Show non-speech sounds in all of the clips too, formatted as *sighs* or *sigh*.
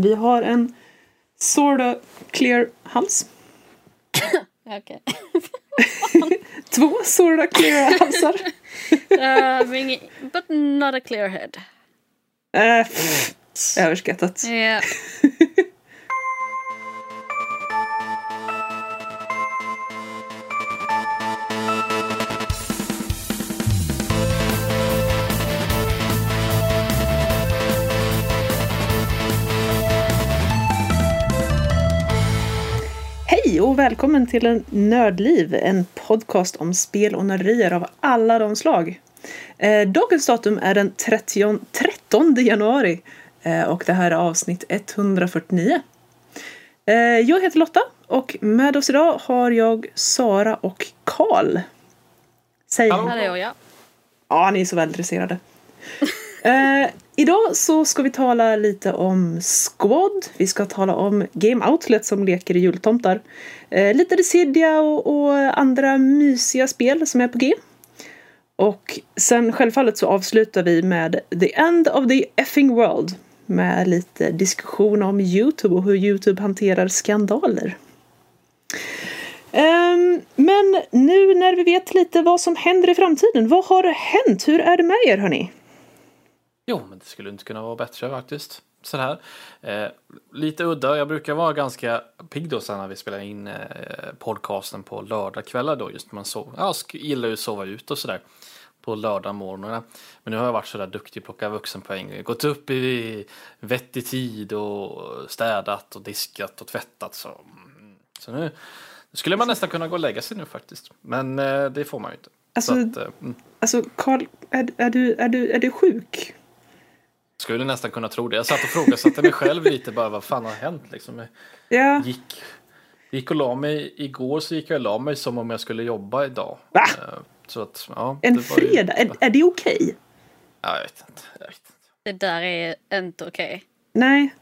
Vi har en sorta clear hals. *laughs* Okej. *laughs* Två sorta clear halsar. *laughs* Uh, but not a clear head. Äh, överskattat. Yeah. Hej och välkommen till en Nördliv, en podcast om spel och nörderier av alla de slag. Eh, dagens datum är den 30, 13 januari eh, och det här är avsnitt 149. Eh, jag heter Lotta och med oss idag har jag Sara och Karl. Säg Hallå. Hallå ja. Ja, ni är så väldresserade. *laughs* Idag så ska vi tala lite om Squad. Vi ska tala om Game Outlet som leker i jultomtar. Eh, lite Dissidia och, och andra mysiga spel som är på G. Och sen självfallet så avslutar vi med The End of the Effing World. Med lite diskussion om Youtube och hur Youtube hanterar skandaler. Um, men nu när vi vet lite vad som händer i framtiden, vad har hänt? Hur är det med er hörni? Jo, men det skulle inte kunna vara bättre faktiskt. Så här. Eh, lite udda. Jag brukar vara ganska pigg då sen när vi spelar in eh, podcasten på lördagskvällar då just man sover. Jag gillar ju att sova ut och sådär på lördagmorgnarna. Men nu har jag varit sådär duktig att plocka vuxenpoäng. Gått upp i vettig tid och städat och diskat och tvättat. Så, mm. så nu, skulle man nästan kunna gå och lägga sig nu faktiskt. Men eh, det får man ju inte. Alltså- så att, eh, mm. Alltså är, är, du, är, du, är du sjuk? Skulle nästan kunna tro det. Jag satt och frågasatte mig själv lite bara vad fan har hänt liksom. Jag Ja. gick, gick och la mig igår så gick jag och la mig som om jag skulle jobba idag. Va? Eh, Så att, ja, En var ju- fredag? Är, är det okej? Ja, jag vet inte. Jag vet inte. Det där är inte okej. Nej.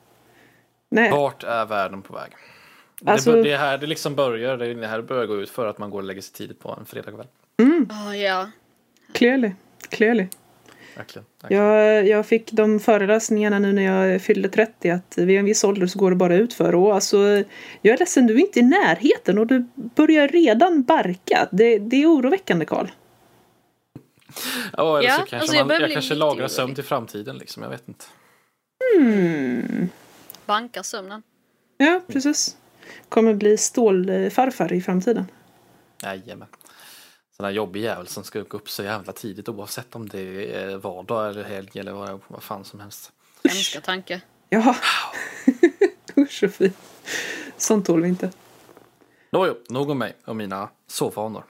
Nej. Vart är världen på väg? Alltså- Det, är här det liksom börjar. Det är det här det börjar gå ut för att man går och lägger sig tidigt på en fredagkväll. Oh, ja. Clearly. Clearly. Verkligen. verkligen. Jag, jag fick de föreläsningarna nu när jag fyllde 30 att vid en viss ålder så går det bara ut för och alltså jag är ledsen, du är inte i närheten och du börjar redan barka. Det, det är oroväckande Karl. Ja, eller Ja, så kanske alltså jag man, jag, kanske lagrar orolig. sömn till framtiden liksom. Jag vet inte. Bankar sömnen. Ja, precis. Kommer bli stålfarfar i framtiden. Jajamän. Sån där jobbig jävel som ska gå upp så jävla tidigt oavsett om det är vardag eller helg eller vad, vad fan som helst. Hemska tanke. Ja. *laughs* Usch och fy. Sånt tål vi inte. Nåjo, nog om mig och mina sovvanor.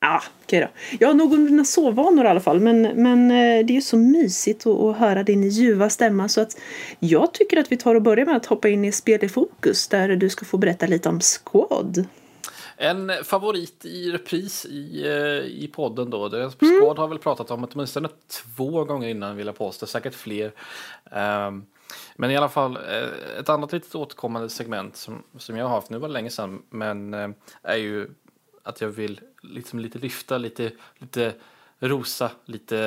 Ja, okej då. Jag har nog om dina sovvanor i alla fall. Men, men eh, det är ju så mysigt att, att höra din ljuva stämma. Så att jag tycker att vi tar och börjar med att hoppa in i Spel i fokus. Där du ska få berätta lite om Squad. En favorit i repris i, eh, i podden då. Skåd Squad har väl pratat om åtminstone två gånger innan vill jag påstå, säkert fler. Um, men i alla fall eh, ett annat litet återkommande segment som, som jag har haft, nu var det länge sedan, men eh, är ju att jag vill liksom lite lyfta, lite, lite rosa, lite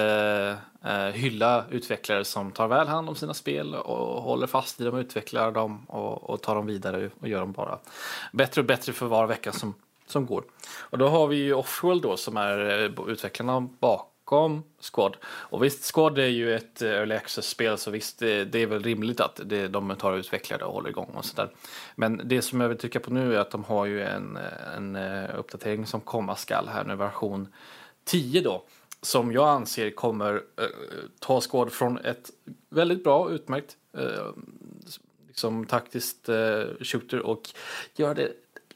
eh, hylla utvecklare som tar väl hand om sina spel och håller fast i dem, utvecklar dem och, och tar dem vidare och gör dem bara bättre och bättre för var vecka som, som går. Och då har vi ju Offworld då som är eh, utvecklarna bakom Squad. Och visst, Squad är ju ett eh, early access-spel så visst, det, det är väl rimligt att det, de tar och utvecklar det och håller igång och sådär. Men det som jag vill trycka på nu är att de har ju en, en eh, uppdatering som komma skall här nu, version 10 då som jag anser kommer eh, ta Squad från ett väldigt bra, utmärkt eh, liksom taktiskt eh, shooter och göra det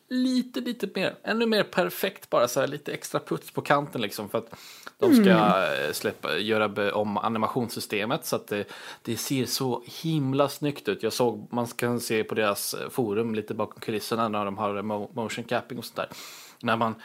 lite, lite mer, ännu mer perfekt bara så här lite extra puts på kanten liksom för att de ska eh, släppa, göra om animationssystemet så att det, det ser så himla snyggt ut. Jag såg, man kan se på deras eh, forum lite bakom kulisserna när de har mo- motion capping och sånt där. När man,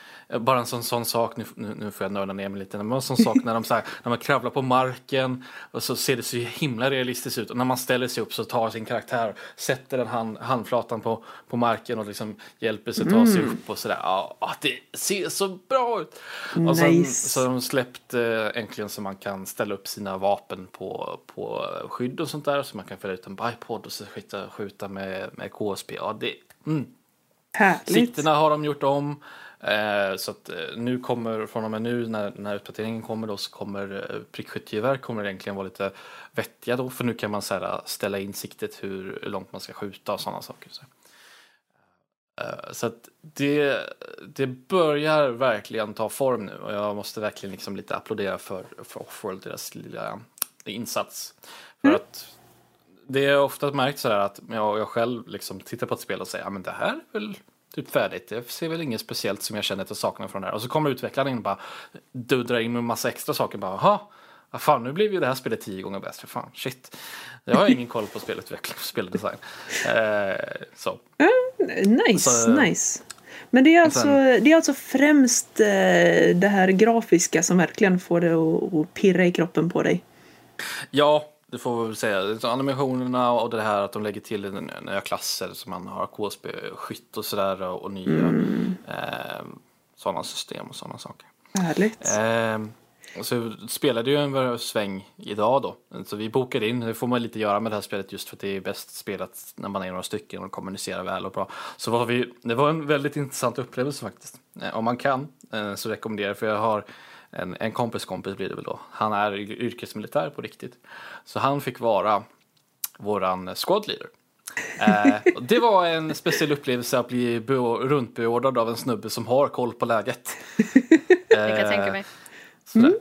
bara en sån, sån sak, nu, nu, nu får jag nörda ner mig lite, men en sån sak när, de, så här, när man kravlar på marken och så ser det så himla realistiskt ut och när man ställer sig upp så tar sin karaktär, sätter den hand, handflatan på, på marken och liksom hjälper sig ta sig upp och sådär. Ja, ja, det ser så bra ut! Och sen, så har de släppt eh, äntligen så man kan ställa upp sina vapen på, på skydd och sånt där så man kan fälla ut en bipod och så skjuta, skjuta med, med KSP. Ja, det, mm. Härligt. Siktena har de gjort om. Eh, så att eh, nu kommer, från och med nu när, när uppdateringen kommer då så kommer eh, prickskyttegevär kommer egentligen vara lite vettiga då för nu kan man så här, ställa in siktet hur långt man ska skjuta och sådana saker. Så, Eh, så att det, det börjar verkligen ta form nu och jag måste verkligen liksom lite applådera för, för Offworld, deras lilla insats. För att det är ofta märkt sådär att jag, jag själv liksom tittar på ett spel och säger men det här är väl typ färdigt. Jag ser väl inget speciellt som jag känner att jag saknar från det här. Och så kommer utvecklaren in och bara duddrar in med massa extra saker. Bara, Jaha, vad fan nu blev ju det här spelet tio gånger bättre. Fan, shit. Jag har ingen koll på spelutveckling och speldesign. Eh, så. Nice, Så- nice. Men det är alltså, sen- det är alltså främst eh, det här grafiska som verkligen får det att pirra i kroppen på dig. Ja, det får vi väl säga. Animationerna och det här att de lägger till nya- klasser som man har KSB-skytt och sådär och nya eh, sådana system och sådana saker. Härligt. Eh, så spelade ju en sväng idag då. Så vi bokade in, det får man lite göra med det här spelet just för att det är bäst spelat när man är några stycken och kommunicerar väl och bra. Så var vi, det var en väldigt intressant upplevelse faktiskt. Eh, om man kan eh, så rekommenderar jag för jag har en, en kompis kompis blir det väl då. Han är yrkesmilitär på riktigt. Så han fick vara våran squad leader. Eh, det var en speciell upplevelse att bli beo- runtbeordrad av en snubbe som har koll på läget. *laughs* Det kan jag tänka mig. Sådär.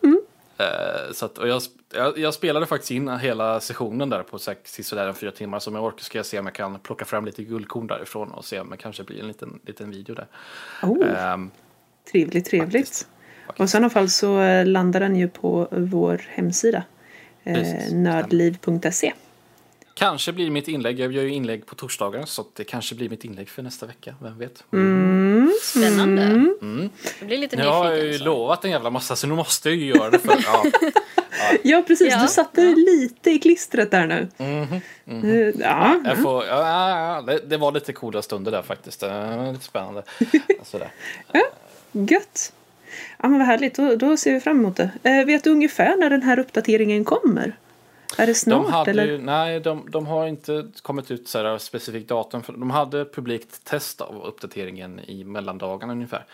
Eh, så att, och jag, jag, jag spelade faktiskt in hela sessionen där på sex, sådär en fyra timmar. Så om jag orkar ska jag se om jag kan plocka fram lite guldkorn därifrån och se om det kanske blir en liten, liten video där. Oh, Ehm, trevligt, trevligt. faktiskt. Och i sådana fall så eh, landar den ju på vår hemsida. Eh, Precis, nördliv.se. kanske blir mitt inlägg, jag gör ju inlägg på torsdagar så att det kanske blir mitt inlägg för nästa vecka, vem vet. Spännande. Mm. Jag blir lite Nu har jag nyfiken. ju så. lovat en jävla massa så nu måste jag ju göra det för *laughs* ja. Ja, precis. Ja, du satte ja. lite i klistret där nu. Eh, Ja, Jag får, ja, ja, ja, det, det var lite coola stunder där faktiskt. Det var lite spännande. *laughs* Sådär. gött. Ja, men vad härligt. Då, då ser vi fram emot det. Eh, vet du ungefär när den här uppdateringen kommer? Är det snart De eller? ju, nej, de, de har inte kommit ut så här specifikt datum. För de hade publikt test av uppdateringen i mellandagarna ungefär.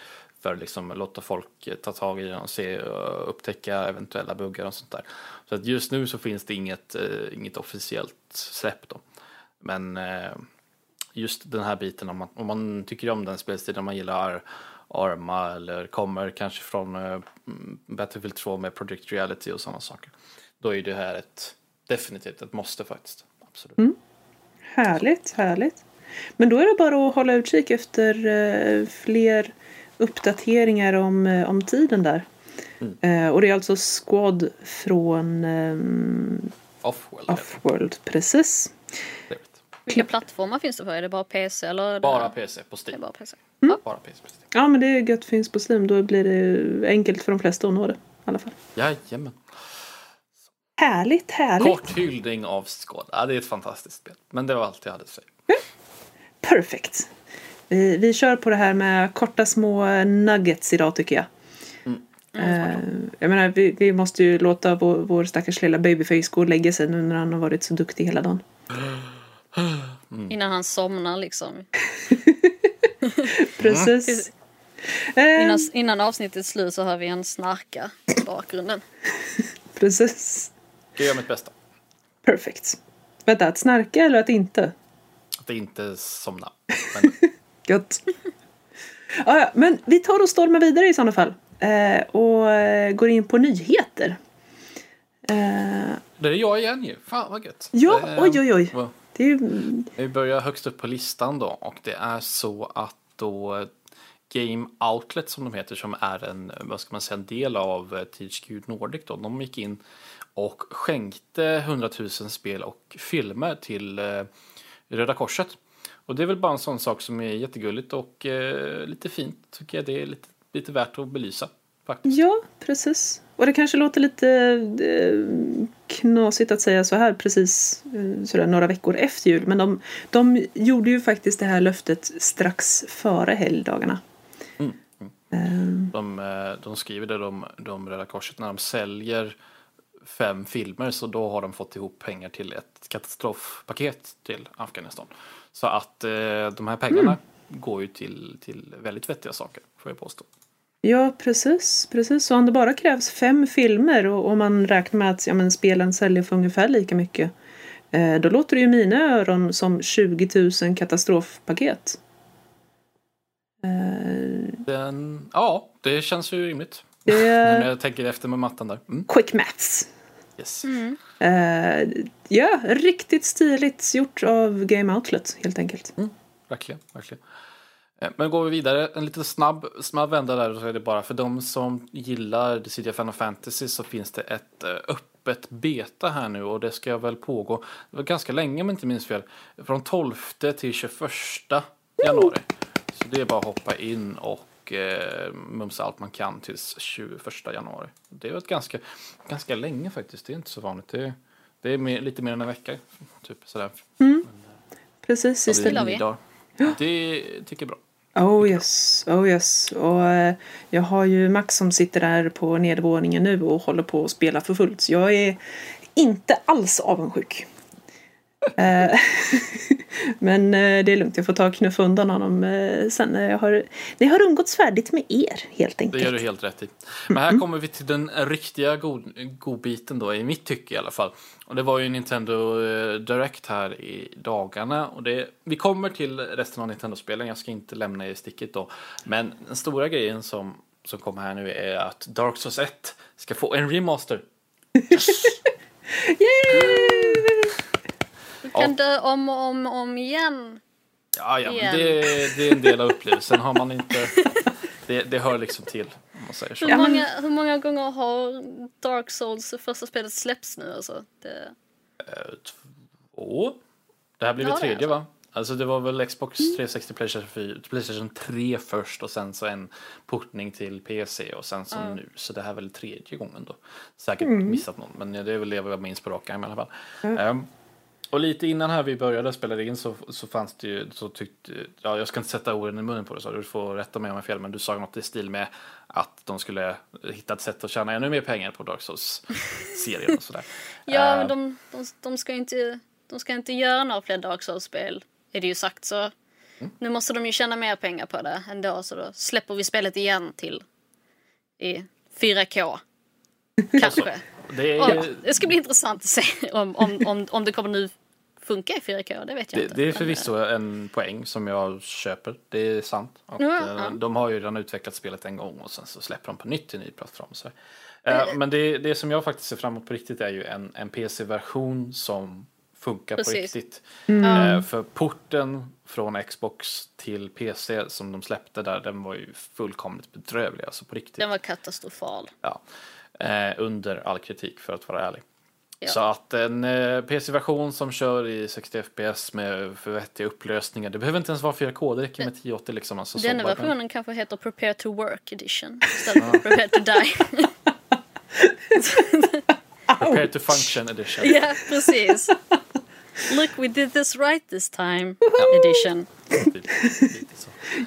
För liksom låta folk eh, ta tag i den och se och upptäcka eventuella buggar och sånt där. Så att just nu så finns det inget, eh, inget officiellt släpp då. Men eh, just den här biten om man, om man tycker om den spelstilen, om man gillar Arma eller kommer kanske från eh, mm, Battlefield 2 med Project Reality och sådana saker. Då är det här ett definitivt ett måste faktiskt. Absolut. Härligt, härligt. Men då är det bara att hålla utkik efter eh, fler uppdateringar om, eh, om tiden där. Mm. Och det är alltså Squad från eh, Offworld. Offworld, precis. Trevligt. Vilka plattformar finns det på? Är det bara PC eller? Bara PC på Det är Steam. bara PC. Bara PC på Steam. Ja, men det är gött finns på Steam. Då blir det enkelt för de flesta att nå det. I alla fall. Jajamän. Härligt, härligt. Kort hyllning av Skåd. Ja, det är ett fantastiskt spel. Men det var allt jag hade att säga. Perfect. Vi, vi kör på det här med korta små nuggets idag tycker jag. Eh, jag menar, vi, vi måste ju låta vår, vår stackars lilla babyface gå och lägga sig nu när han har varit så duktig hela dagen. *gasps* *gasps* Innan han somnar liksom. *laughs* Precis. Eh, Innan, innan avsnittet slut så hör vi en snarka i bakgrunden. *laughs* precis. Jag gör mitt bästa. Perfect. Vänta, att snarka eller att inte? Att inte somna. *laughs* Men Gött. ja, ja, men vi tar och stormar vidare i sådana fall. Eh, och eh, går in på nyheter. Eh, det är jag igen ju. Fan vad gött. ja, Eh, oj oj oj. vad- Det är. Vi börjar högst upp på listan då och det är så att då Game Outlet som de heter som är en, vad ska man säga, en del av eh, THQ Nordic då. De gick in och skänkte 100 000 spel och filmer till eh, Röda Korset. Och det är väl bara en sån sak som är jättegulligt och eh, lite fint tycker jag. Det är lite, lite värt att belysa faktiskt. Ja, precis. Och det kanske låter lite eh, knasigt att säga så här precis eh, sådär några veckor efter jul. Men de, de gjorde ju faktiskt det här löftet strax före helgdagarna. Mm, Eh, De, eh, de skriver det, de, de Röda Korset, när de säljer fem filmer så då har de fått ihop pengar till ett katastrofpaket till Afghanistan. Så att eh, de här pengarna går ju till, till väldigt vettiga saker, får jag påstå. Ja, precis. precis. Så om det bara krävs fem filmer och om man räknar med att ja, men spelen säljer för ungefär lika mycket eh, då låter det ju i mina öron som 20 000 katastrofpaket. Eh, Den, ja, det känns ju rimligt. det Nu när är jag tänker efter med matten där. Mm, quick maths. yes. Eh, ja, riktigt stiligt gjort av Game Outlet helt enkelt. Verkligen, verkligen. Eh, Men går vi vidare, en liten snabb, snabb vända där så är det bara för de som gillar The City of Final Fantasy så finns det ett eh, öppet beta här nu och det ska väl pågå, det var ganska länge om jag inte minns fel, från 12 till 21 januari. Så det är bara att hoppa in och eh, mumsa allt man kan tills 21 januari. Det är ett ganska, ganska länge faktiskt, det är inte så vanligt. Det, det är mer, lite mer än en vecka, typ sådär. Precis, Det istället. gillar vi. dagar. Det tycker jag är bra. Oh yes, oh yes. Och eh, jag har ju Max som sitter där på nedervåningen nu och håller på att spela för fullt. Så jag är inte alls avundsjuk. Eh, *laughs* Men eh, det är lugnt, jag får ta och knuffa undan honom eh, sen när jag har, när jag har umgåtts färdigt med er helt Det enkelt. gör du helt rätt i. Men här kommer vi till den riktiga god, godbiten då, i mitt tycke i alla fall. Och det var ju Nintendo Direct här i dagarna. Och det, vi kommer till resten av Nintendo-spelen, jag ska inte lämna er i sticket då. Men den stora grejen som, som kommer här nu är att Dark Souls 1 ska få en remaster. *laughs* Yay! Du kan dö om och om och om igen. Ja, ja, Igen. det, det är en del av upplevelsen. Har man inte... Det, det hör liksom till, om man säger så. Hur, Ja, många, hur många gånger har Dark Souls första spelet släppts nu alltså? Det, Eh, Två. Det här blir Ja, det tredje va? Alltså det var väl Xbox 360 Playstation, 4, Playstation 3 först och sen så en portning till PC och sen så Ja. nu. Så det här är väl tredje gången då. Säkert missat någon men det är väl det jag minns på rak arm i alla fall. Ehm, och lite innan här vi började spela in så, så fanns det ju, så tyckte, ja jag ska inte sätta orden i munnen på det så du får rätta mig om jag har fel men du sa något i stil med att de skulle hitta ett sätt att tjäna ännu mer pengar på Dark Souls-serien och sådär. *laughs* ja, Eh, men de, de, de, ska inte, de ska inte göra några fler Dark Souls-spel. Är det ju sagt så. Mm. Nu måste de ju tjäna mer pengar på det ändå så då släpper vi spelet igen till i 4K. *laughs* Kanske. det är, det ska bli intressant att se om, om, om, om det kommer nu funka i 4K. Det vet jag Det, inte. det är förvisso en poäng som jag köper. Det är sant. Att, Ja, eh, ja. De har ju redan utvecklat spelet en gång och sen så släpper de på nytt till ny plattform. Så. Eh, Men det, det som jag faktiskt ser fram emot på riktigt är ju en, en PC-version som funkar på Precis. riktigt. Ja. Eh, För porten från Xbox till PC som de släppte där, den var ju fullkomligt bedrövlig. Alltså på riktigt. Den var katastrofal. Ja. Eh, under all kritik för att vara ärlig. Ja. Så att en eh, PC-version som kör i 60 FPS med vettiga upplösningar. Det behöver inte ens vara 4K, det räcker med 1080 liksom. Alltså, bara- versionen kanske heter Prepare to Work Edition *laughs* istället för Prepare to Die. *laughs* Prepare to function edition. ja, precis. Look, we did this right this time. Edition.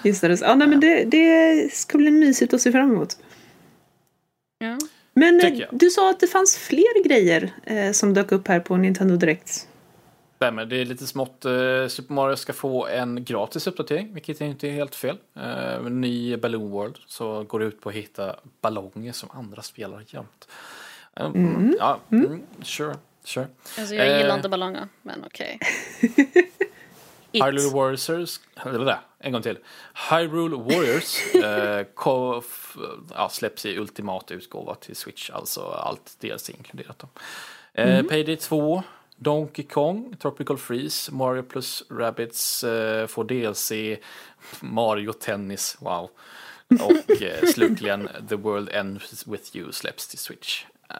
Just det. Ja, nej, men det, det ska bli mysigt att se fram emot. Ja. Men eh, du sa att det fanns fler grejer eh, som dök upp här på Nintendo Direct. Stämmer, det är lite smått. Eh, Super Mario ska få en gratis uppdatering, vilket inte är helt fel. Eh, ny Balloon World, så går det ut på att hitta ballonger som andra spelare gömt. Eh, Ja, mm, sure, sure. Alltså jag Eh. gillar inte ballonger, men okej. Hyrule *laughs* It. Warriors, eller där, en gång till. Hyrule Warriors *laughs* eh, ko- f- ja, släpps i ultimat utgåva till Switch, alltså allt DLC inkluderat. Då. Eh, Payday 2, Donkey Kong, Tropical Freeze, Mario plus Rabbids eh, får DLC, Mario Tennis, wow. Och *laughs* eh, slutligen The World Ends With You släpps till Switch. Eh,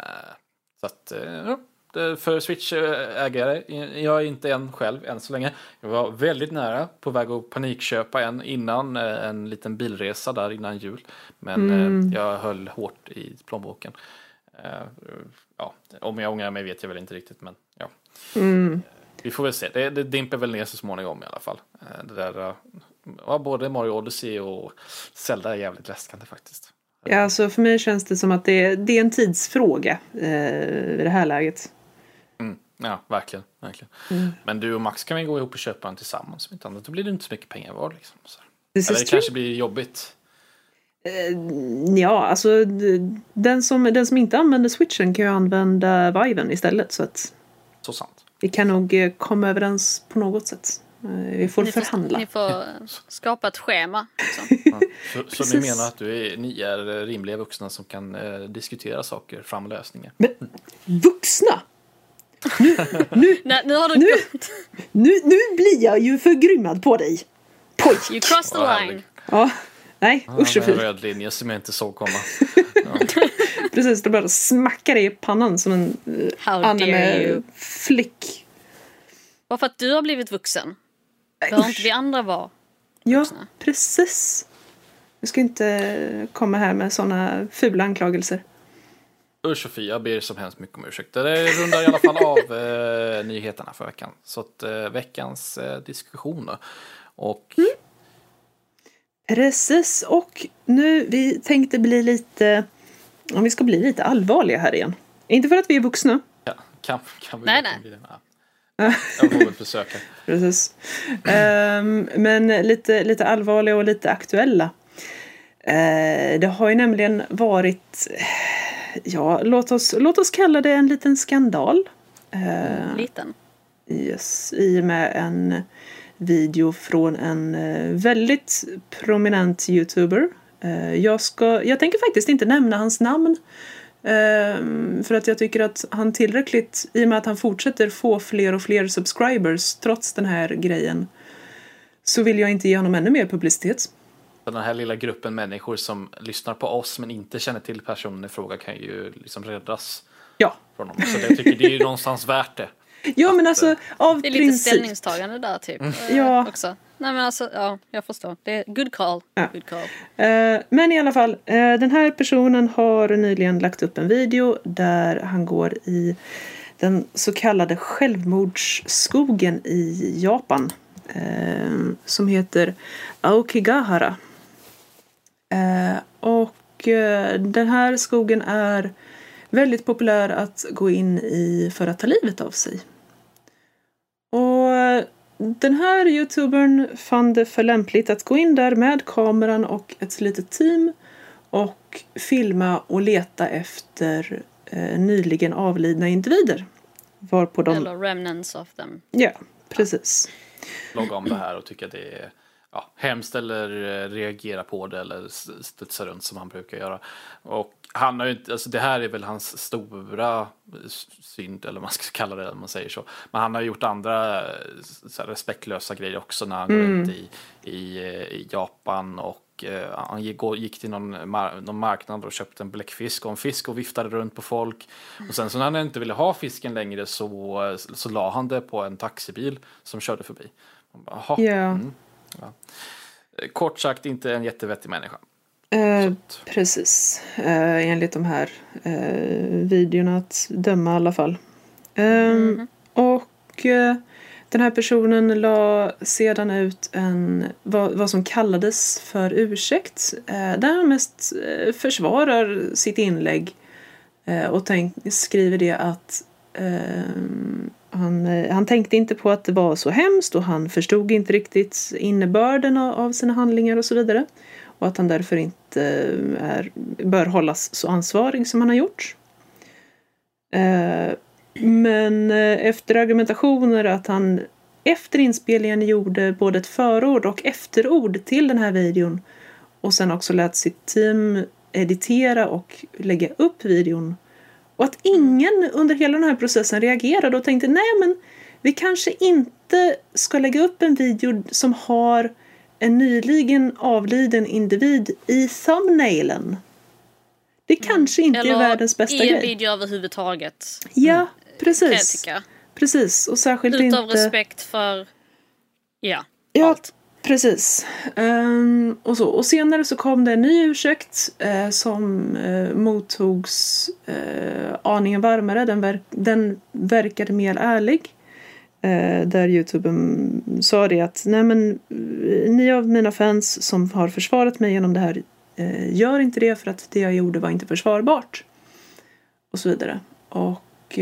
så att, eh, ja, för Switch-ägare. Jag är inte en själv än så länge. Jag var väldigt nära på väg att panikköpa en innan eh, en liten bilresa där innan jul. Men Mm. eh, jag höll hårt i plånboken. Eh, Ja, om jag ångrar mig vet jag väl inte riktigt men ja. Mm. Vi får väl se. Det, det dimper väl ner så småningom i alla fall. Eh, Det där, eh, ja, både Mario Odyssey och Zelda är jävligt läskande faktiskt. Ja, alltså för mig känns det som att det är, det är en tidsfråga eh, i det här läget. Ja, verkligen. verkligen. Mm. Men du och Max kan vi gå ihop och köpa den tillsammans. Inte annat. Då blir det inte så mycket pengar var. Liksom. Eller det kanske blir jobbigt. Ja, alltså den som, den som inte använder switchen kan ju använda Viven istället. Så att Så sant. vi kan nog eh, komma överens på något sätt. Eh, Vi får Ni får, förhandla. ni får *laughs* skapa ett schema. Liksom. *laughs* Ja. Så, så ni menar att du är, ni är rimliga vuxna som kan eh, diskutera saker, fram lösningar. Men vuxna! *laughs* Nej, nu har du Nu-. Nu, nu blir jag ju förgrymmad på dig! Pojk! You crossed the line. Ja, nej usch och är en fy. röd linje som jag inte såg komma. *laughs* Precis, det bara smackar i pannan som en you. anime-flick. Bara för att du har blivit vuxen. Behöver inte vi andra vara. Ja, vuxna? precis. Du ska inte komma här med sådana fula anklagelser. Usch Sofie, jag ber så hemskt mycket om ursäkt. Det rundar i alla fall av *laughs* eh, nyheterna för veckan. Så att eh, veckans eh, diskussioner. Och Mm. Precis, och nu vi tänkte bli lite, om vi ska bli lite allvarliga här igen. Inte för att vi är vuxna, ja, kan, kan vi Nej, nej. bli det? Ja. *laughs* Jag får väl försöka. precis. Ehm, men lite, lite allvarliga och lite aktuella. Eh, det har ju nämligen varit, ja, låt oss, låt oss kalla det en liten skandal. Eh, Liten. Yes, i och med en video från en eh, väldigt prominent youtuber. Eh, Jag, ska, jag tänker faktiskt inte nämna hans namn. eh, För att jag tycker att han tillräckligt, i och med att han fortsätter få fler och fler subscribers trots den här grejen, så vill jag inte ge honom ännu mer publicitet. Så Den här lilla gruppen människor som lyssnar på oss men inte känner till personen i fråga kan ju liksom räddas Ja, från dem. Så jag tycker det är ju någonstans värt det. *laughs* ja men alltså av Det är lite princip. ställningstagande där typ. eh, Ja. Också. Nej men alltså, ja, jag förstår. Det är good call. Ja. Good call. Eh, Men i alla fall, eh, den här personen har nyligen lagt upp en video där han går i den så kallade självmordsskogen i Japan. eh, Som heter Aokigahara. Eh, Och eh, den här skogen är väldigt populär att gå in i för att ta livet av sig. Och den här youtubern fann det för lämpligt att gå in där med kameran och ett litet team och filma och leta efter eh, nyligen avlidna individer. Varpå de... Eller remnants of them. Ja, precis. Logga om det här och tycka det är ja, hemskt eller eh, reagera på det eller studsa runt som han brukar göra. Och han har ju inte, alltså det här är väl hans stora synd eller vad man ska *laughs* kalla det om man säger så. Men han har gjort andra eh, respektlösa grejer också när han går runt i, i, eh, i Japan och han gick, till någon, någon marknad och köpte en bläckfisk och en fisk och viftade runt på folk. Och sen så när han inte ville ha fisken längre så, så la han det på en taxibil som körde förbi. Bara, "Jaha, Ja. mm, ja. Kort sagt inte en jättevettig människa. Eh, precis. Eh, enligt de här eh, videorna att döma i alla fall. Ehm, Och eh, den här personen la sedan ut en, vad, vad som kallades för ursäkt. Eh, där han mest eh, försvarar sitt inlägg. Eh, och tänk, skriver det att ehm, han, eh, han tänkte inte på att det var så hemskt och han förstod inte riktigt innebörden av, sina handlingar och så vidare. Och att han därför inte eh, är, bör hållas så ansvarig som han har gjort. Eh, men efter argumentationer att han efter inspelningen gjorde både ett förord och efterord till den här videon och sen också lät sitt team editera och lägga upp videon. Och att ingen under hela den här processen reagerade och tänkte nej men vi kanske inte ska lägga upp en video som har en nyligen avliden individ i thumbnailen. Det kanske inte är världens bästa i en grej. video överhuvudtaget. Ja, Precis. Jag tycka. Precis, och särskilt Utav inte... respekt för, ja, Ja, allt precis. Um, och, så. och senare så kom det en ny ursäkt uh, som uh, mottogs uh, aningen varmare. Den, verk, den verkade mer ärlig. Uh, där Youtube sa det att nej men ni av mina fans som har försvarat mig genom det här gör inte det för att det jag gjorde var inte försvarbart. Och så vidare. Och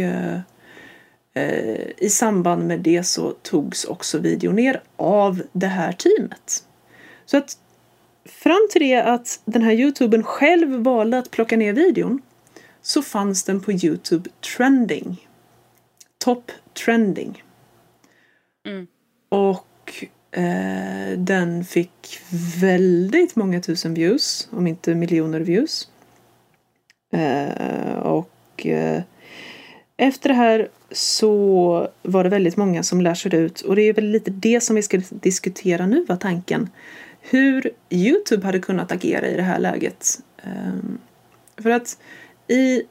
eh, I samband med det så togs också videon ner av det här teamet. Så att fram till det att den här youtubern själv valde att plocka ner videon så fanns den på Youtube trending. Top trending. Mm. Och eh, den fick väldigt många tusen views, om inte miljoner views. Eh, och eh, efter det här så var det väldigt många som lär ut och det är väl lite det som vi ska diskutera nu var tanken. Hur Youtube hade kunnat agera i det här läget. Ehm, för att i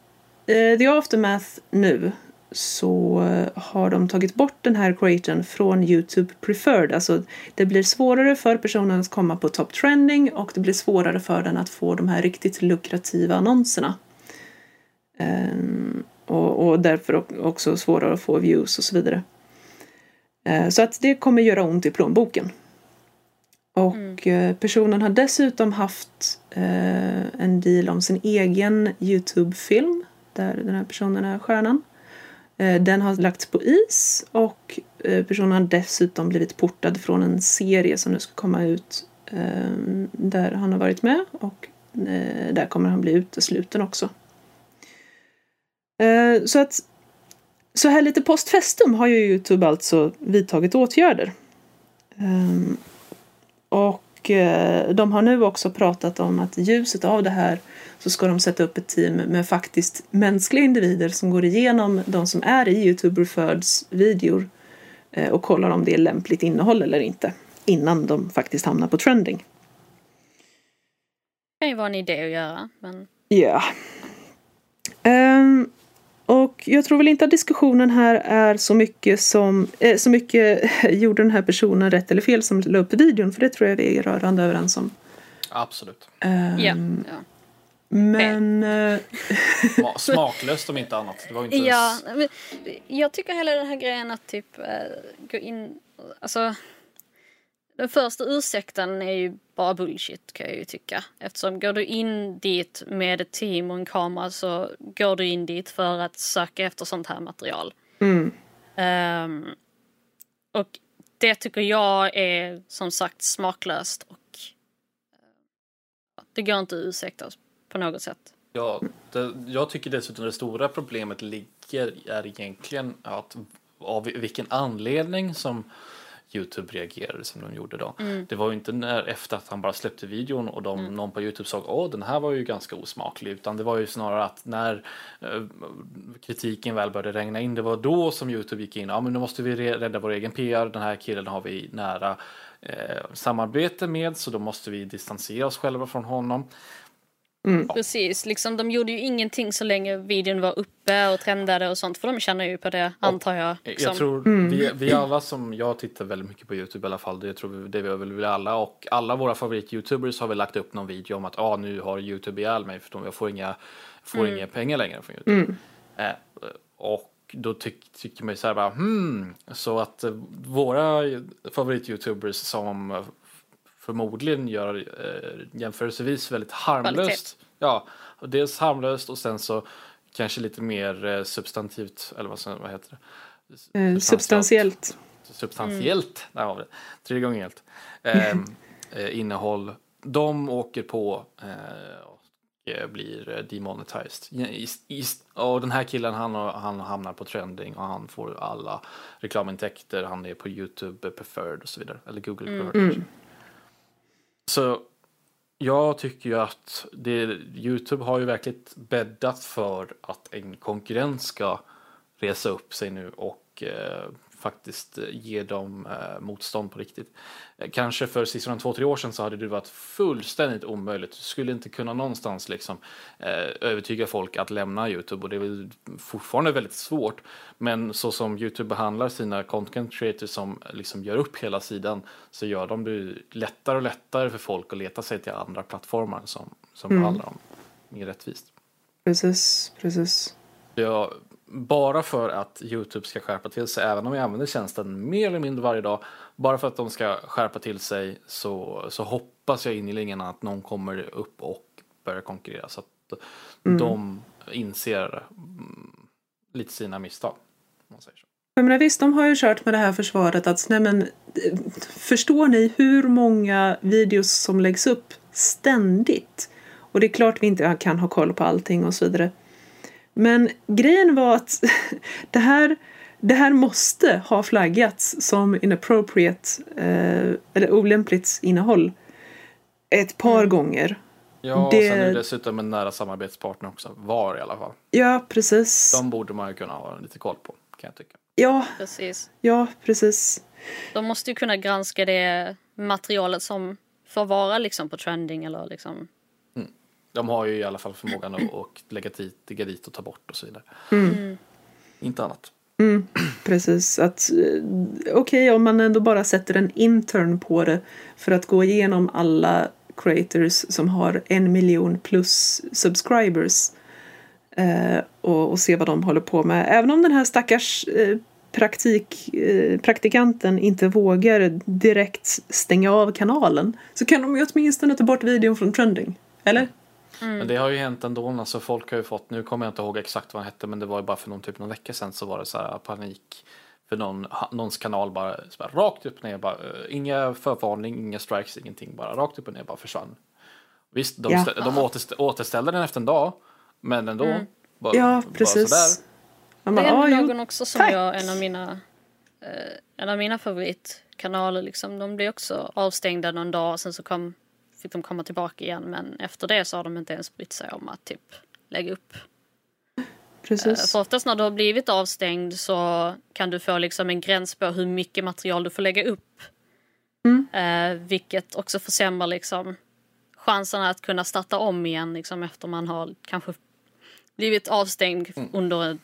eh, The Aftermath nu så har de tagit bort den här creatorn från Youtube preferred. Alltså det blir svårare för personen att komma på top trending och det blir svårare för den att få de här riktigt lukrativa annonserna. Um, och, och därför också svårare att få views och så vidare. Eh, så att det kommer göra ont i plånboken. Och mm. personen har dessutom haft eh, en deal om sin egen Youtube-film där den här personen är stjärnan. Eh, den har lagts på is och personen har dessutom blivit portad från en serie som nu ska komma ut där han har varit med och där kommer han bli utesluten också. Eh, så att så här lite post festum har ju Youtube alltså vidtagit åtgärder. Um, och uh, de har nu också pratat om att i ljuset av det här så ska de sätta upp ett team med faktiskt mänskliga individer som går igenom de som är i Youtube Referreds videor uh, och kollar om det är lämpligt innehåll eller inte innan de faktiskt hamnar på trending. Det kan ju vara en idé att göra. Men... Ja. Um, och jag tror väl inte att diskussionen här är så mycket som eh, så mycket *laughs* gjorde den här personen rätt eller fel som la upp videon för det tror jag vi är rörande överens om. Absolut. Um, ja, ja. Men... Eh, *laughs* smaklöst om inte annat. Det var inte ja, ens... jag tycker hela den här grejen att typ äh, gå in... Alltså den första ursäkten är ju bara bullshit kan jag ju tycka. Eftersom går du in dit med ett team och en kamera så går du in dit för att söka efter sånt här material. Mm. Um, och det tycker jag är som sagt smaklöst och det går inte att ursäkta på något sätt. Ja, det, jag tycker dessutom det stora problemet ligger är egentligen att av vilken anledning som Youtube reagerade som de gjorde då. Mm. Det var ju inte när, efter att han bara släppte videon och de, mm. någon på Youtube sa åh den här var ju ganska osmaklig utan det var ju snarare att när eh, kritiken väl började regna in det var då som Youtube gick in ja men nu måste vi rädda vår egen PR den här killen har vi nära eh, samarbete med så då måste vi distansera oss själva från honom. Mm. Precis, liksom, de gjorde ju ingenting så länge videon var uppe och trendade och sånt för de känner ju på det och antar jag. Liksom. Jag tror mm. vi, vi alla som, jag tittar väldigt mycket på Youtube i alla fall, det tror vi, det gör väl vi alla och alla våra favorit-youtubers har väl lagt upp någon video om att ah, nu har Youtube ihjäl mig för jag får inga, får mm. inga pengar längre från Youtube. Mm. Eh, och då tyck, tycker man ju så här bara hmm, så att eh, våra favorit-youtubers som förmodligen gör eh, jämförelsevis väldigt harmlöst. Kvalitet. Ja, dels harmlöst och sen så kanske lite mer eh, substantivt, eller vad, vad heter det? Eh, substantiellt. Substantiellt, mm. där har vi det. Tredje gången helt. Ehm, *laughs* eh, innehåll. De åker på eh, och eh, blir demonetized. I, i, och den här killen han, han hamnar på trending och han får alla reklamintäkter. Han är på Youtube preferred och så vidare. Eller Google mm. preferred. Mm. Så jag tycker ju att det, Youtube har ju verkligen bäddat för att en konkurrent ska resa upp sig nu och eh, faktiskt eh, ger dem eh, motstånd på riktigt. Eh, kanske för sista två, tre år sedan så hade det varit fullständigt omöjligt. Du skulle inte kunna någonstans liksom eh, övertyga folk att lämna Youtube och det är väl fortfarande väldigt svårt. Men så som Youtube behandlar sina content creators som liksom gör upp hela sidan så gör de det lättare och lättare för folk att leta sig till andra plattformar som, som mm. behandlar dem mer rättvist. Precis, precis. Ja, bara för att Youtube ska skärpa till sig, även om jag använder tjänsten mer eller mindre varje dag, bara för att de ska skärpa till sig så, så hoppas jag innerligen att någon kommer upp och börjar konkurrera så att mm. de inser mm, lite sina misstag. man säger så. Jag menar, visst, de har ju kört med det här försvaret att nej men, förstår ni hur många videos som läggs upp ständigt? Och det är klart vi inte kan ha koll på allting och så vidare. Men grejen var att *laughs* det här, det här måste ha flaggats som inappropriate eh, eller olämpligt innehåll ett par mm. gånger. Ja, det... och sen är det dessutom en nära samarbetspartner också. VAR i alla fall. Ja, precis. De borde man ju kunna ha lite koll på, kan jag tycka. Ja, precis. Ja, precis. De måste ju kunna granska det materialet som får vara liksom på trending eller liksom de har ju i alla fall förmågan att, att lägga dit, lägga dit och ta bort och så vidare. Mm. mm. Inte annat. Mm, precis, att eh, okej okay, om man ändå bara sätter en intern på det för att gå igenom alla creators som har en miljon plus subscribers eh, och, och, se vad de håller på med. Även om den här stackars eh, praktik, eh, praktikanten inte vågar direkt stänga av kanalen så kan de ju åtminstone ta bort videon från trending. Eller? Mm. Men det har ju hänt ändå. Alltså folk har ju fått, nu kommer jag inte ihåg exakt vad han hette men det var ju bara för någon typ någon vecka sedan så var det så här panik. För någon, någons kanal bara, bara rakt upp och ner, bara, uh, inga förvarning, inga strikes, ingenting. Bara rakt upp och ner, bara försvann. Visst, de, ja. de återstä återställde den efter en dag. Men ändå. Mm. Bara, ja, precis. Bara sådär. Det är någon också som Tack. jag, en av mina, eh, en av mina favoritkanaler liksom. De blev också avstängda någon dag och sen så kom fick de komma tillbaka igen men efter det så har de inte ens brytt sig om att typ lägga upp. Precis. För oftast när du har blivit avstängd så kan du få liksom en gräns på hur mycket material du får lägga upp. Mm. Eh, vilket också försämrar liksom chanserna att kunna starta om igen liksom efter man har kanske blivit avstängd mm. under en,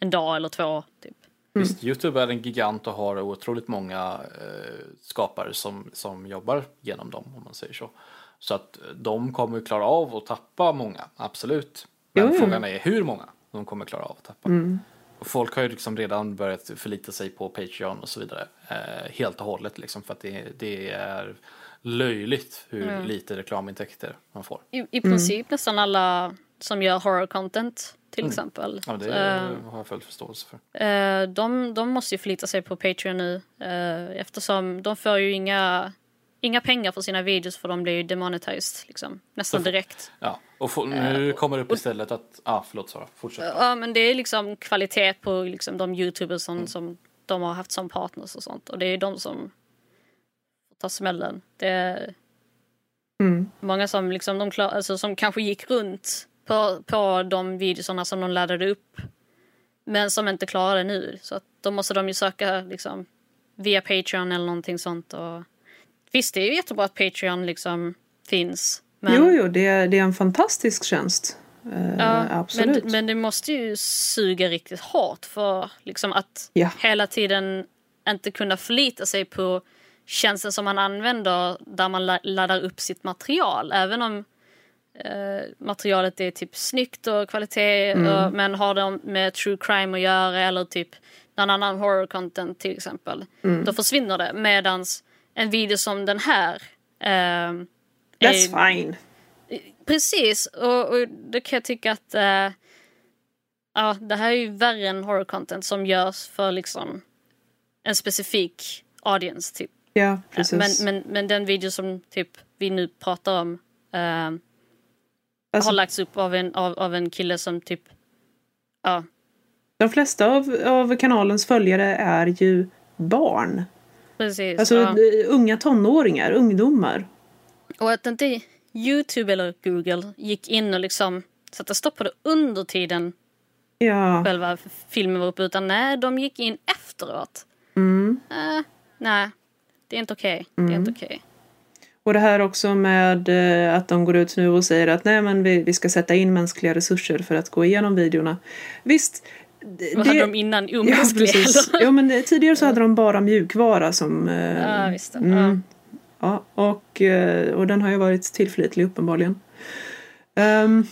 en, dag eller två. Typ. Mm. Visst, Youtube är en gigant och har otroligt många eh, skapare som, som jobbar genom dem om man säger så. Så att de kommer klara av att tappa många, absolut. Men jo, frågan är hur många de kommer klara av att tappa. Mm. Och folk har ju liksom redan börjat förlita sig på Patreon och så vidare. Eh, helt och hållet liksom för att det, det är löjligt hur mm. lite reklamintäkter man får. I, i princip mm. nästan alla som gör horror content till mm. exempel. Ja, det uh, har jag full förståelse för. Uh, de, de måste ju förlita sig på Patreon nu uh, eftersom de får ju inga, inga pengar för sina videos för de blir ju demonetized liksom, nästan direkt. Ja, och få, nu kommer det upp istället att, ja ah, förlåt Sara, fortsätt. Ja men det är liksom kvalitet på liksom, de youtubers som, mm. som de har haft som partners och sånt och det är de som tar smällen. Det är mm. många som liksom, de klar, alltså, som kanske gick runt på, på de videorna som de laddade upp. Men som inte klarar det nu. Så att då måste de ju söka liksom, via Patreon eller någonting sånt. Och, visst, det är ju jättebra att Patreon liksom finns. Men... Jo, jo, det är, det är en fantastisk tjänst. Uh, ja, absolut. Men, men det måste ju suga riktigt hårt för liksom, att ja. hela tiden inte kunna förlita sig på tjänsten som man använder där man laddar upp sitt material. Även om eh, materialet är typ snyggt och kvalitet mm. och, men har det med true crime att göra eller typ någon annan horror content till exempel. Mm. Då försvinner det medans en video som den här eh, That's är, fine. Precis och, och då kan jag tycka att eh, ja, det här är ju värre än horror content som görs för liksom en specifik audience typ. Ja, precis. Men, men, men den video som typ vi nu pratar om uh, Alltså, har lagts upp av en, av, av en kille som typ... Ja. De flesta av, av kanalens följare är ju barn. Precis. Alltså ja. unga tonåringar, ungdomar. Och att inte Youtube eller Google gick in och liksom satte stopp på det under tiden ja. själva filmen var uppe. Utan nej, de gick in efteråt. Mm. Eh, nej, det är inte okej. Det är inte okej. Och det här också med eh, att de går ut nu och säger att nej men vi, vi ska sätta in mänskliga resurser för att gå igenom videorna. Visst. det- Vad hade de innan? Ja, Omänskliga? precis. eller? Ja, men eh, tidigare så hade de bara mjukvara som... eh, Ja, visst. Mm. Ja, och, eh, och den har ju varit tillförlitlig uppenbarligen. Ehm,